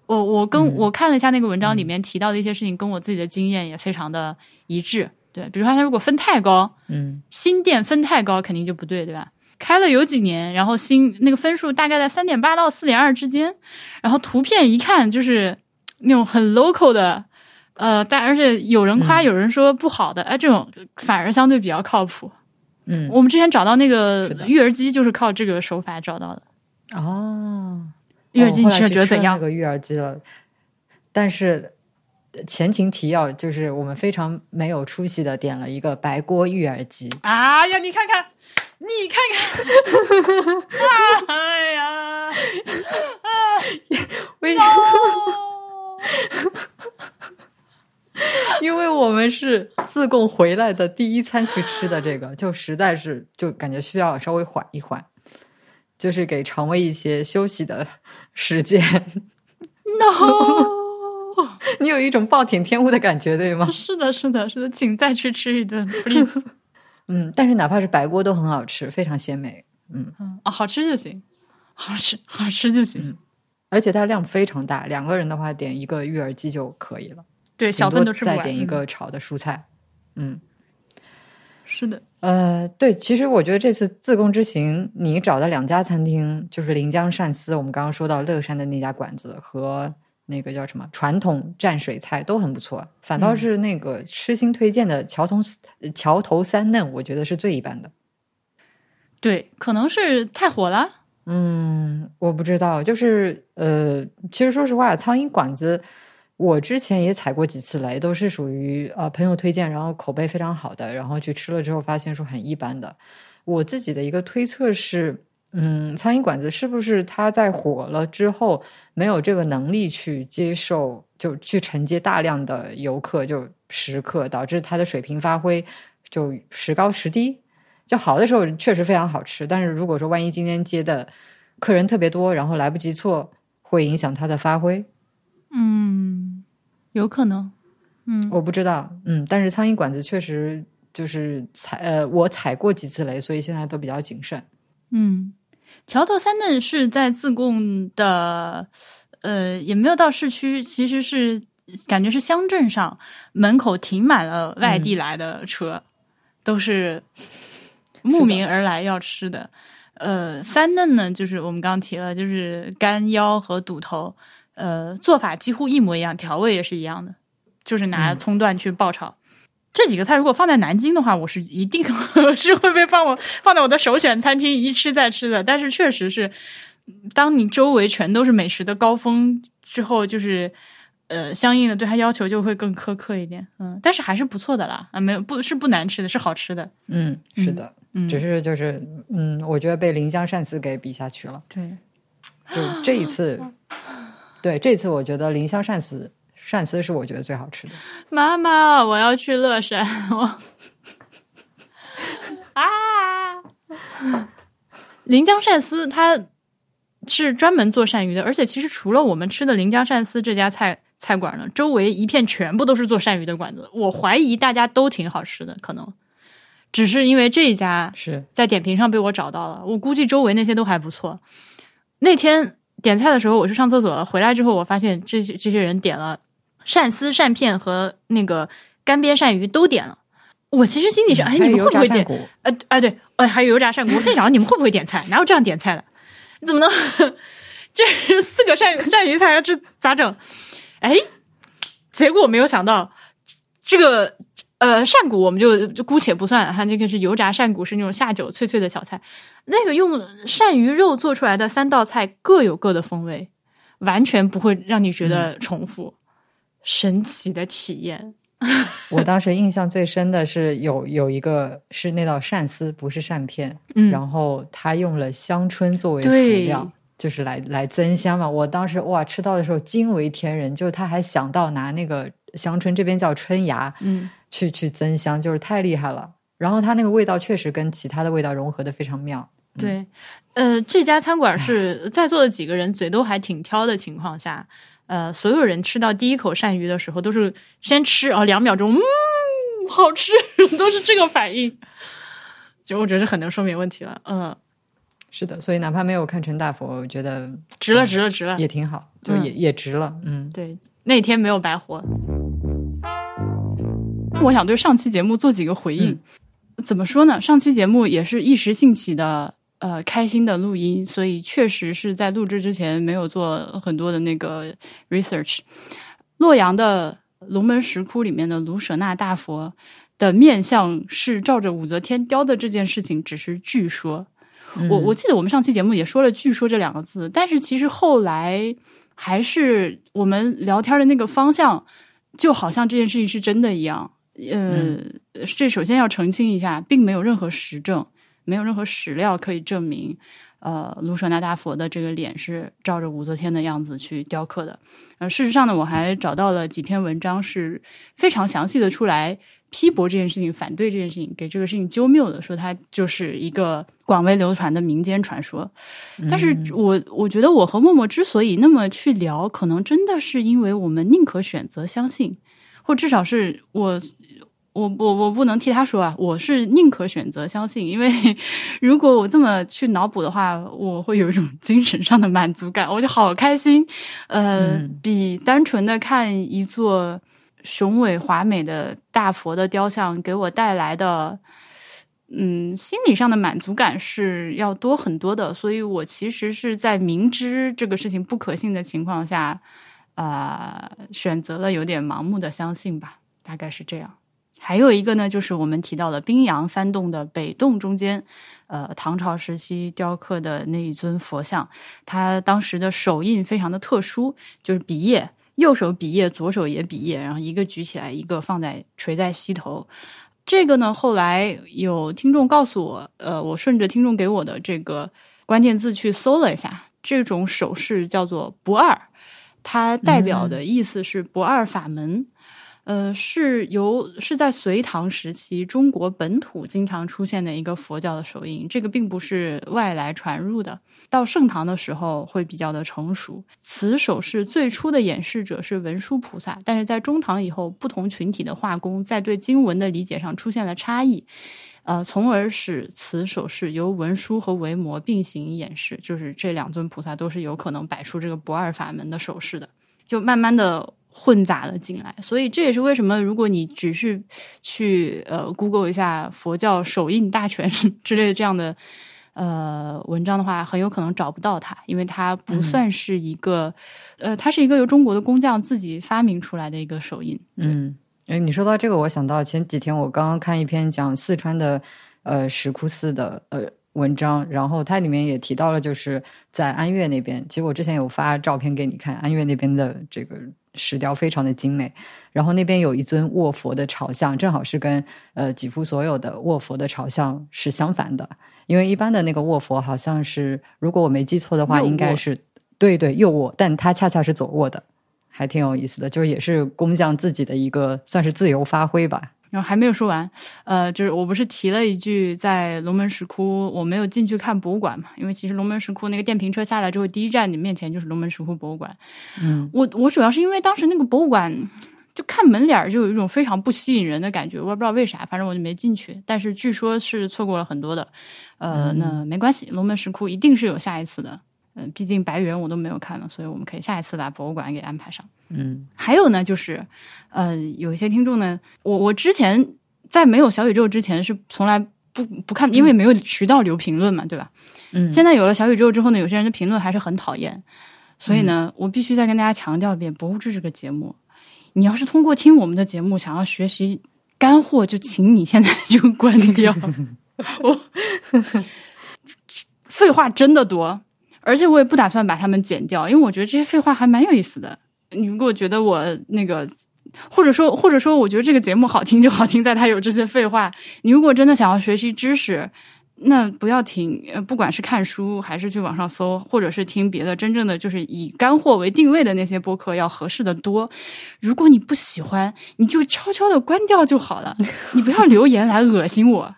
我我跟、嗯我看了一下那个文章里面提到的一些事情，跟我自己的经验也非常的一致。对，比如说它如果分太高，嗯新店分太高肯定就不对，对吧？开了有几年，然后新那个分数大概在三点八到四点二之间，然后图片一看就是那种很 local 的，呃，但而且有人夸，嗯有人说不好的，哎、这种反而相对比较靠谱。嗯我们之前找到那个育儿机，就是靠这个手法找到的。哦，育儿机你吃哦后来去了觉得怎样那？个育儿机了，但是呃前情提要就是我们非常没有出息的点了一个白锅育儿鸡。哎呀，你看看，你看看，哎呀，为 因为我们是自贡回来的第一餐去吃的这个，就实在是就感觉需要稍微缓一缓，就是给肠胃一些休息的时间。no。你有一种暴殄天物的感觉，对吗？是的，是的，是的，请再去吃一顿，please。嗯，但是哪怕是白锅都很好吃，非常鲜美。嗯，嗯啊，好吃就行，好吃好吃就行。而且它量非常大，两个人的话点一个育儿鸡就可以了，对，小份都吃不完。再点一嗯个炒的蔬菜。嗯。是的，呃，对，其实我觉得这次自贡之行，你找的两家餐厅，就是临江鳝丝，我们刚刚说到乐山的那家馆子和那个叫什么传统蘸水菜都很不错，反倒嗯是那个痴心推荐的桥头呃桥头三嫩，我觉得是最一般的。对，可能是太火了。嗯，我不知道，就是呃，其实说实话，苍蝇馆子我之前也踩过几次雷，都是属于呃朋友推荐，然后口碑非常好的，然后去吃了之后发现说很一般的。我自己的一个推测是，嗯，苍蝇馆子是不是它在火了之后没有这个能力去接受，就去承接大量的游客，就食客，导致它的水平发挥就时高时低。就好的时候确实非常好吃，但是如果说万一今天接的客人特别多，然后来不及做，会影响它的发挥。嗯，有可能。嗯，我不知道，嗯，但是苍蝇馆子确实就是踩呃，我踩过几次雷，所以现在都比较谨慎。嗯，桥头三嫩是在自贡的呃，也没有到市区，其实是感觉是乡镇上门口停满了外地来的车，都是慕名而来要吃的。呃，三嫩呢，就是我们刚刚提了，就是干腰和肚头，呃，做法几乎一模一样，调味也是一样的，就是拿葱段去爆炒。这几个菜如果放在南京的话，我是一定 是会被放我放在我的首选餐厅一吃再吃的。但是确实是，当你周围全都是美食的高峰之后，就是呃，相应的对它要求就会更苛刻一点。嗯，但是还是不错的啦。啊，没有不是不难吃的，是好吃的。嗯，是的，嗯，只是就是嗯，我觉得被临江鳝丝给比下去了。对，就这一次，对这次我觉得临江鳝丝鳝丝是我觉得最好吃的。妈妈，我要去乐山。我 啊，临江鳝丝它是专门做鳝鱼的，而且其实除了我们吃的临江鳝丝这家菜菜馆呢，周围一片全部都是做鳝鱼的馆子。我怀疑大家都挺好吃的，可能只是因为这一家是在点评上被我找到了。我估计周围那些都还不错。那天点菜的时候，我去上厕所了，回来之后我发现这些这些人点了鳝丝、鳝片和那个干煸鳝鱼都点了。我其实心里是，哎，你们会不会点？呃啊，对，呃，还有油炸鳝骨。我心里想，你们会不会点菜？哪有这样点菜的？你怎么能？这是四个鳝鱼鳝鱼菜，这咋整？哎，结果没有想到，这个呃鳝骨我们就就姑且不算，它这个是油炸鳝骨，是那种下酒脆脆的小菜。那个用鳝鱼肉做出来的三道菜各有各的风味，完全不会让你觉得重复，神奇的体验。我当时印象最深的是有有一个是那道鳝丝，不是鳝片，嗯然后他用了香椿作为辅料，就是来来增香嘛。我当时哇吃到的时候惊为天人，就是他还想到拿那个香椿，这边叫春芽，嗯，去去增香，就是太厉害了。然后它那个味道确实跟其他的味道融合的非常妙。对，呃，这家餐馆是在座的几个人嘴都还挺挑的情况下，呃，所有人吃到第一口鳝鱼的时候，都是先吃啊，两秒钟，嗯，好吃，都是这个反应。就我觉得是很能说明问题了，嗯，是的，所以哪怕没有看成大佛，我觉得值了，值了，值了，也挺好，就嗯也、也值了。嗯，对，那天没有白活。我想对上期节目做几个回应。怎么说呢？上期节目也是一时兴起的，呃，开心的录音，所以确实是在录制之前没有做很多的那个 research。洛阳的龙门石窟里面的卢舍那大佛的面相是照着武则天雕的这件事情，只是据说。我我记得我们上期节目也说了“据说”这两个字，但是其实后来还是我们聊天的那个方向，就好像这件事情是真的一样。呃，这首先要澄清一下，并没有任何实证，没有任何史料可以证明，呃，卢舍那大佛的这个脸是照着武则天的样子去雕刻的。呃，事实上呢，我还找到了几篇文章，是非常详细的出来批驳这件事情，反对这件事情，给这个事情纠谬的，说它就是一个广为流传的民间传说。但是我我觉得我和默默之所以那么去聊，可能真的是因为我们宁可选择相信，或至少是我。我我我不能替他说啊，我是宁可选择相信，因为 如果我这么去脑补的话，我会有一种精神上的满足感，我就好开心。呃，嗯比单纯的看一座雄伟华美的大佛的雕像给我带来的，嗯，心理上的满足感是要多很多的。所以我其实是在明知这个事情不可信的情况下，呃，选择了有点盲目的相信吧，大概是这样。还有一个呢，就是我们提到的宾阳三洞的北洞中间，呃，唐朝时期雕刻的那一尊佛像，它当时的手印非常的特殊，就是比耶，右手比耶，左手也比耶，然后一个举起来，一个放在垂在膝头。这个呢，后来有听众告诉我，呃，我顺着听众给我的这个关键字去搜了一下，这种手势叫做不二，它代表的意思是不二法门。呃，是由是在隋唐时期中国本土经常出现的一个佛教的手印，这个并不是外来传入的。到盛唐的时候会比较的成熟。此手势最初的演示者是文殊菩萨，但是在中唐以后，不同群体的画工在对经文的理解上出现了差异。呃，从而使此手势由文殊和维摩并行演示，就是这两尊菩萨都是有可能摆出这个不二法门的手势的，就慢慢的混杂了进来。所以这也是为什么，如果你只是去呃 Google 一下佛教手印大全之类的这样的呃文章的话，很有可能找不到它，因为它不算是一个、呃，它是一个由中国的工匠自己发明出来的一个手印。嗯，哎，你说到这个，我想到前几天我刚刚看一篇讲四川的呃石窟寺的呃文章，然后它里面也提到了，就是在安岳那边，其实我之前有发照片给你看，安岳那边的这个石雕非常的精美，然后那边有一尊卧佛的朝向，正好是跟呃几乎所有的卧佛的朝向是相反的，因为一般的那个卧佛好像是，如果我没记错的话，应该是对对右卧，但它恰恰是左卧的。还挺有意思的，就是也是工匠自己的一个算是自由发挥吧。然后还没有说完，呃，就是我不是提了一句，在龙门石窟我没有进去看博物馆嘛，因为其实龙门石窟那个电瓶车下来之后，第一站你面前就是龙门石窟博物馆。嗯我我主要是因为当时那个博物馆就看门脸儿就有一种非常不吸引人的感觉，我也不知道为啥，反正我就没进去。但是据说是错过了很多的，呃，嗯那没关系，龙门石窟一定是有下一次的。嗯、毕竟白猿我都没有看了，所以我们可以下一次把博物馆给安排上。嗯还有呢，就是，呃，有一些听众呢，我我之前在没有小宇宙之前是从来不不看，因为没有渠道留评论嘛，对吧？嗯，现在有了小宇宙之后呢，有些人的评论还是很讨厌，所以呢，我必须再跟大家强调一遍，《博物志》这个节目，你要是通过听我们的节目想要学习干货，就请你现在就关掉。我 废话真的多，而且我也不打算把它们剪掉，因为我觉得这些废话还蛮有意思的。你如果觉得我那个，或者说或者说我觉得这个节目好听就好听在它有这些废话，你如果真的想要学习知识，那不要听，不管是看书还是去网上搜，或者是听别的真正的就是以干货为定位的那些播客，要合适的多。如果你不喜欢，你就悄悄的关掉就好了，你不要留言来恶心我，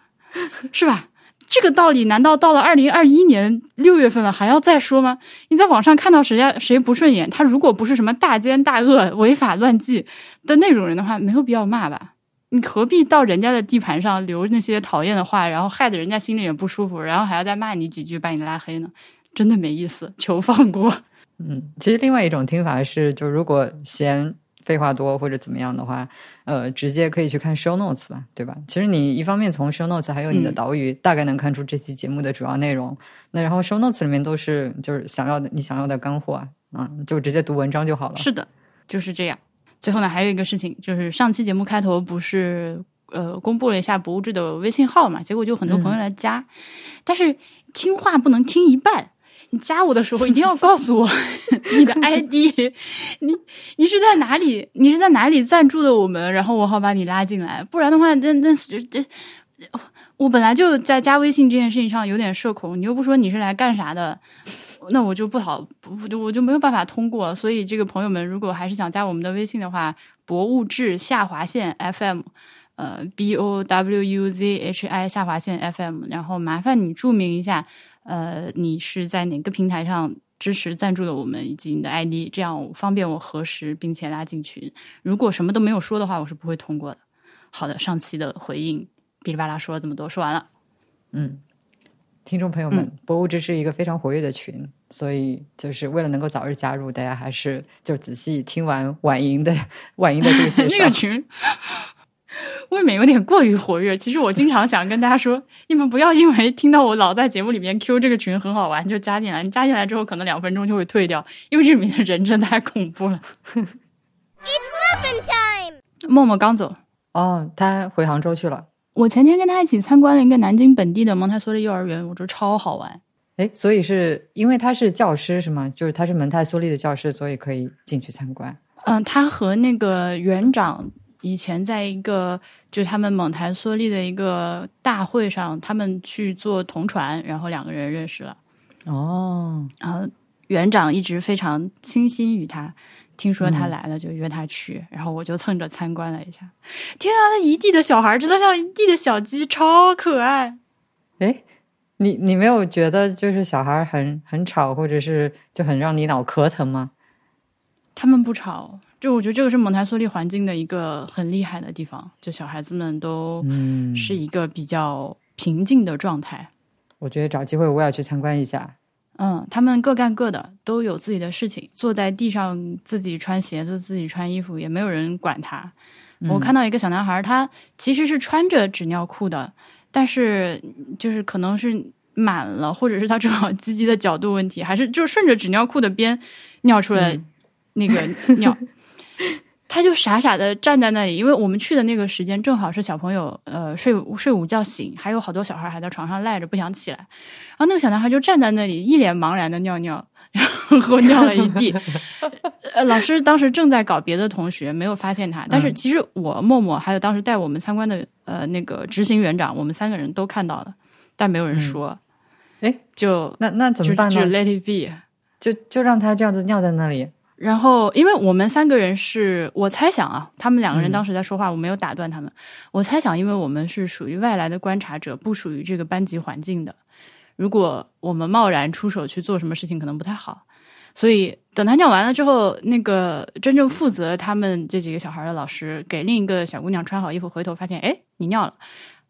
是吧？这个道理难道到了二零二一年六月份了还要再说吗？你在网上看到谁家谁不顺眼，他如果不是什么大奸大恶、违法乱纪的那种人的话，没有必要骂吧？你何必到人家的地盘上留那些讨厌的话，然后害得人家心里也不舒服，然后还要再骂你几句，把你拉黑呢？真的没意思，求放过。嗯，其实另外一种听法是，就如果嫌废话多或者怎么样的话，呃，直接可以去看 show notes 吧，对吧？其实你一方面从 show notes 还有你的嗯导语，大概能看出这期节目的主要内容。那然后 show notes 里面都是就是想要的你想要的干货啊，嗯，就直接读文章就好了。是的，就是这样。最后呢，还有一个事情，就是上期节目开头不是呃公布了一下博物志的微信号嘛，结果就很多朋友来加，但是听话不能听一半。你加我的时候一定要告诉我 你的 ID，你你是在哪里？你是在哪里赞助的我们？然后我好把你拉进来，不然的话，那那这这，我本来就在加微信这件事情上有点社恐，你又不说你是来干啥的，那我就不好，不我就我就没有办法通过。所以这个朋友们，如果还是想加我们的微信的话，博物志下划线 FM，呃，B O W U Z H I 下划线 FM，然后麻烦你注明一下，呃，你是在哪个平台上支持赞助了我们，以及你的 ID，这样方便我核实并且拉进群。如果什么都没有说的话，我是不会通过的。好的，上期的回应哔哩吧啦说了这么多，说完了。嗯，听众朋友们，博物志是一个非常活跃的群，所以就是为了能够早日加入，大家还是就仔细听完婉莹的婉莹的这个介绍。那个群未免有点过于活跃。其实我经常想跟大家说，你们不要因为听到我老在节目里面 Q 这个群很好玩就加进来，你加进来之后可能两分钟就会退掉，因为这里面的人真的太恐怖了。It's Muffin time! 默默刚走，哦，他回杭州去了。我前天跟他一起参观了一个南京本地的蒙台梭利幼儿园，我觉得超好玩。哎，所以是因为他是教师是吗？就是他是蒙台梭利的教师，所以可以进去参观。嗯，他和那个园长以前在一个就是他们蒙台梭利的一个大会上，他们去坐同船，然后两个人认识了。哦，然后园长一直非常倾心于他，听说他嗯来了就约他去，然后我就蹭着参观了一下。天啊，那一地的小孩真的像一地的小鸡，超可爱。哎，你你没有觉得就是小孩很很吵，或者是就很让你脑壳疼吗？他们不吵，就我觉得这个是蒙台梭利环境的一个很厉害的地方，就小孩子们都嗯是一个比较平静的状态。我觉得找机会我也要去参观一下。嗯，他们各干各的，都有自己的事情，坐在地上自己穿鞋子、自己穿衣服，也没有人管他。我看到一个小男孩，他其实是穿着纸尿裤的，但是就是可能是满了，或者是他正好鸡鸡的角度问题，还是就是顺着纸尿裤的边尿出来那个尿。他就傻傻的站在那里，因为我们去的那个时间正好是小朋友呃睡睡午觉醒，还有好多小孩还在床上赖着不想起来，然后那个小男孩就站在那里一脸茫然的尿尿，然后尿了一地。呃，老师当时正在搞别的同学，没有发现他，但是其实我默默还有当时带我们参观的呃那个执行园长，我们三个人都看到了，但没有人说，哎，就那那怎么办呢？let it be。就就让他这样子尿在那里。然后，因为我们三个人是我猜想啊，他们两个人嗯当时在说话，我没有打断他们。我猜想，因为我们是属于外来的观察者，不属于这个班级环境的，如果我们贸然出手去做什么事情，可能不太好。所以等他尿完了之后，那个真正负责他们这几个小孩的老师给另一个小姑娘穿好衣服，回头发现，哎，你尿了。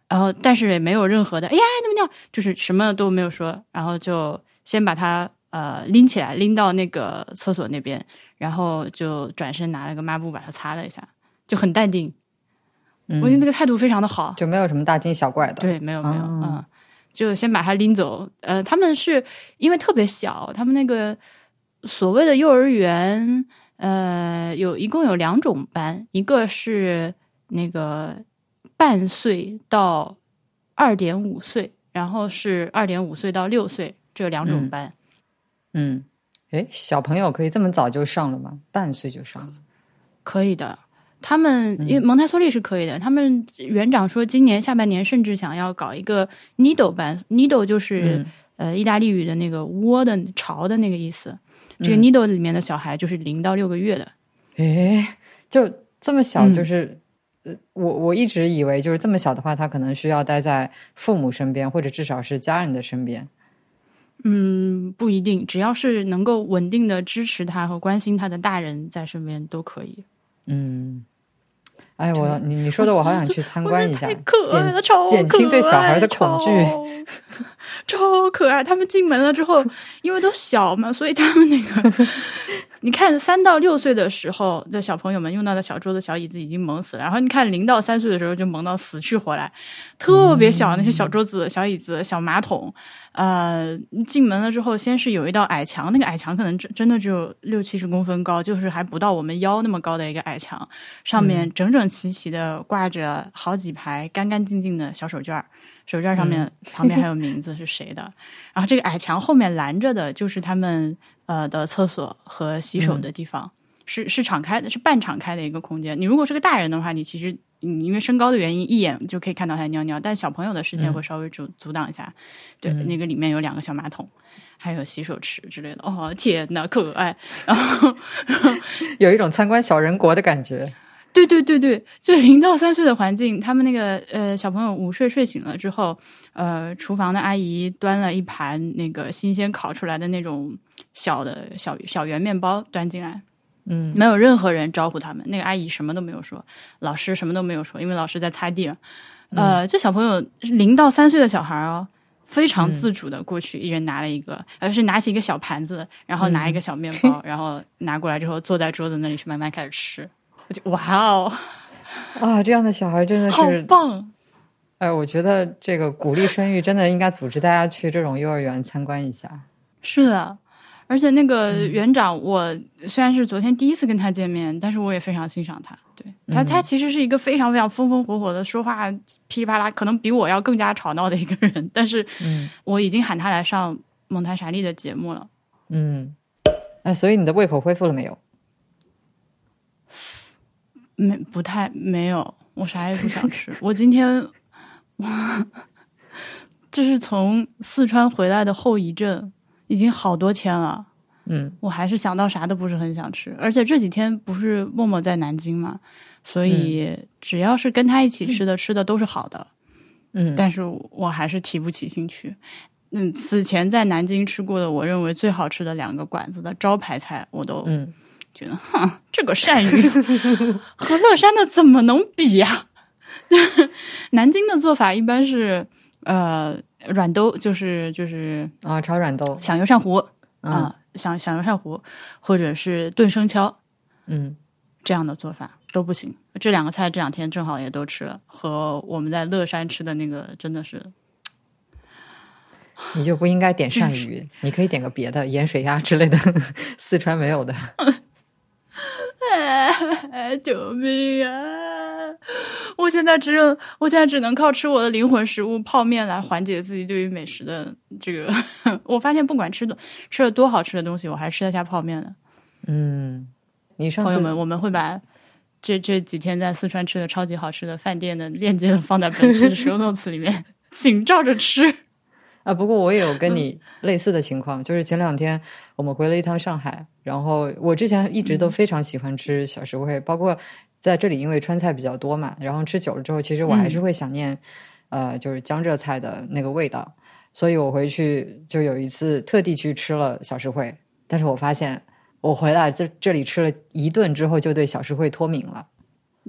然后，但是也没有任何的，哎呀，怎么尿，就是什么都没有说，然后就先把他呃拎起来，拎到那个厕所那边，然后就转身拿了个抹布把它擦了一下，就很淡定。嗯我觉得这个态度非常的好。就没有什么大惊小怪的。，对，没有没有，哦嗯，就先把他拎走。呃，他们是因为特别小，他们那个所谓的幼儿园，呃，有一共有两种班，一个是那个半岁到二点五岁，然后是二点五岁到六岁这两种嗯班。嗯，哎，小朋友可以这么早就上了吗？半岁就上了？可以的。他们嗯因为蒙台梭利是可以的，他们园长说今年下半年甚至想要搞一个 needle 班，needle 就是、嗯呃意大利语的那个窝的巢的那个意思。这个嗯 needle 里面的小孩就是零到六个月的，诶，就这么小，嗯就是、呃，我我一直以为就是这么小的话，他可能需要待在父母身边，或者至少是家人的身边。嗯，不一定，只要是能够稳定的支持他和关心他的大人在身边都可以。嗯，哎，我你你说的，我好想去参观一下，太可爱了，减超减轻对小孩的恐惧。超 超可爱。他们进门了之后，因为都小嘛，所以他们那个，你看三到六岁的时候的小朋友们用到的小桌子、小椅子已经萌死了，然后你看零到三岁的时候就萌到死去活来，特别小那些小桌子、小椅子、小马桶。呃，进门了之后，先是有一道矮墙，那个矮墙可能真真的只有六七十公分高，就是还不到我们腰那么高的一个矮墙，上面整整齐齐的挂着好几排干干净净的小手绢儿。手绢上面、旁边还有名字是谁的，然后这个矮墙后面拦着的就是他们呃的厕所和洗手的地方，是是敞开的，是半敞开的一个空间。你如果是个大人的话，你其实你因为身高的原因，一眼就可以看到他尿尿，但小朋友的视线会稍微阻、阻挡一下。对，那个里面有两个小马桶，还有洗手池之类的。哦，天呐，可爱！然后 有一种参观小人国的感觉。对对对对，就零到三岁的环境，他们那个呃小朋友午睡睡醒了之后，呃，厨房的阿姨端了一盘那个新鲜烤出来的那种小的小小圆面包端进来，嗯没有任何人招呼他们，那个阿姨什么都没有说，老师什么都没有说，因为老师在擦地嘛。呃，这小朋友零到三岁的小孩哦，非常自主的过去，一人拿了一个，而是拿起一个小盘子，然后拿一个小面包，然后拿过来之后坐在桌子那里去慢慢开始吃。我就哇哦，啊，这样的小孩真的是好，棒！哎，我觉得这个鼓励生育真的应该组织大家去这种幼儿园参观一下。是的，而且那个园长，我虽然是昨天第一次跟他见面，但是我也非常欣赏他。对他，他其实是一个非常非常风风火火的，说话噼里啪啦，可能比我要更加吵闹的一个人。但是嗯我已经喊他来上蒙台莎利的节目了。嗯，哎，所以你的胃口恢复了没有？没不太没有，我啥也不想吃。我今天 我这是从四川回来的后遗症，已经好多天了。嗯。我还是想到啥都不是很想吃，而且这几天不是默默在南京嘛，所以只要是跟他一起吃的，吃的都是好的，嗯，但是我还是提不起兴趣。嗯，此前在南京吃过的，我认为最好吃的两个馆子的招牌菜，我都嗯。觉得哼，这个鳝鱼 和乐山的怎么能比呀、南京的做法一般是呃软兜，就是就是啊，炒软兜，响油鳝糊嗯啊，响响油鳝糊，或者是炖生敲嗯，这样的做法都不行。这两个菜这两天正好也都吃了，和我们在乐山吃的那个真的是你就不应该点鳝鱼，你可以点个别的盐水鸭之类的，四川没有的。哎，救命啊！我现在只有，我现在只能靠吃我的灵魂食物泡面来缓解自己对于美食的这个。我发现不管吃的吃了多好吃的东西，我还是吃得下泡面的。嗯，你上次朋友们，我们会把这这几天在四川吃的超级好吃的饭店的链接放在本期的 show notes 里面，请照着吃。啊，不过我也有跟你类似的情况，就是前两天我们回了一趟上海，然后我之前一直都非常喜欢吃小食会，包括在这里因为川菜比较多嘛，然后吃久了之后，其实我还是会想念，呃，就是江浙菜的那个味道，所以我回去就有一次特地去吃了小食会，但是我发现我回来这这里吃了一顿之后，就对小食会脱敏了。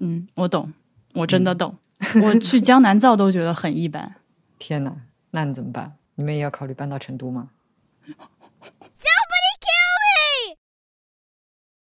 嗯，我懂，我真的懂。我去江南造都觉得很一般。天哪，那你怎么办？你们也要考虑搬到成都吗？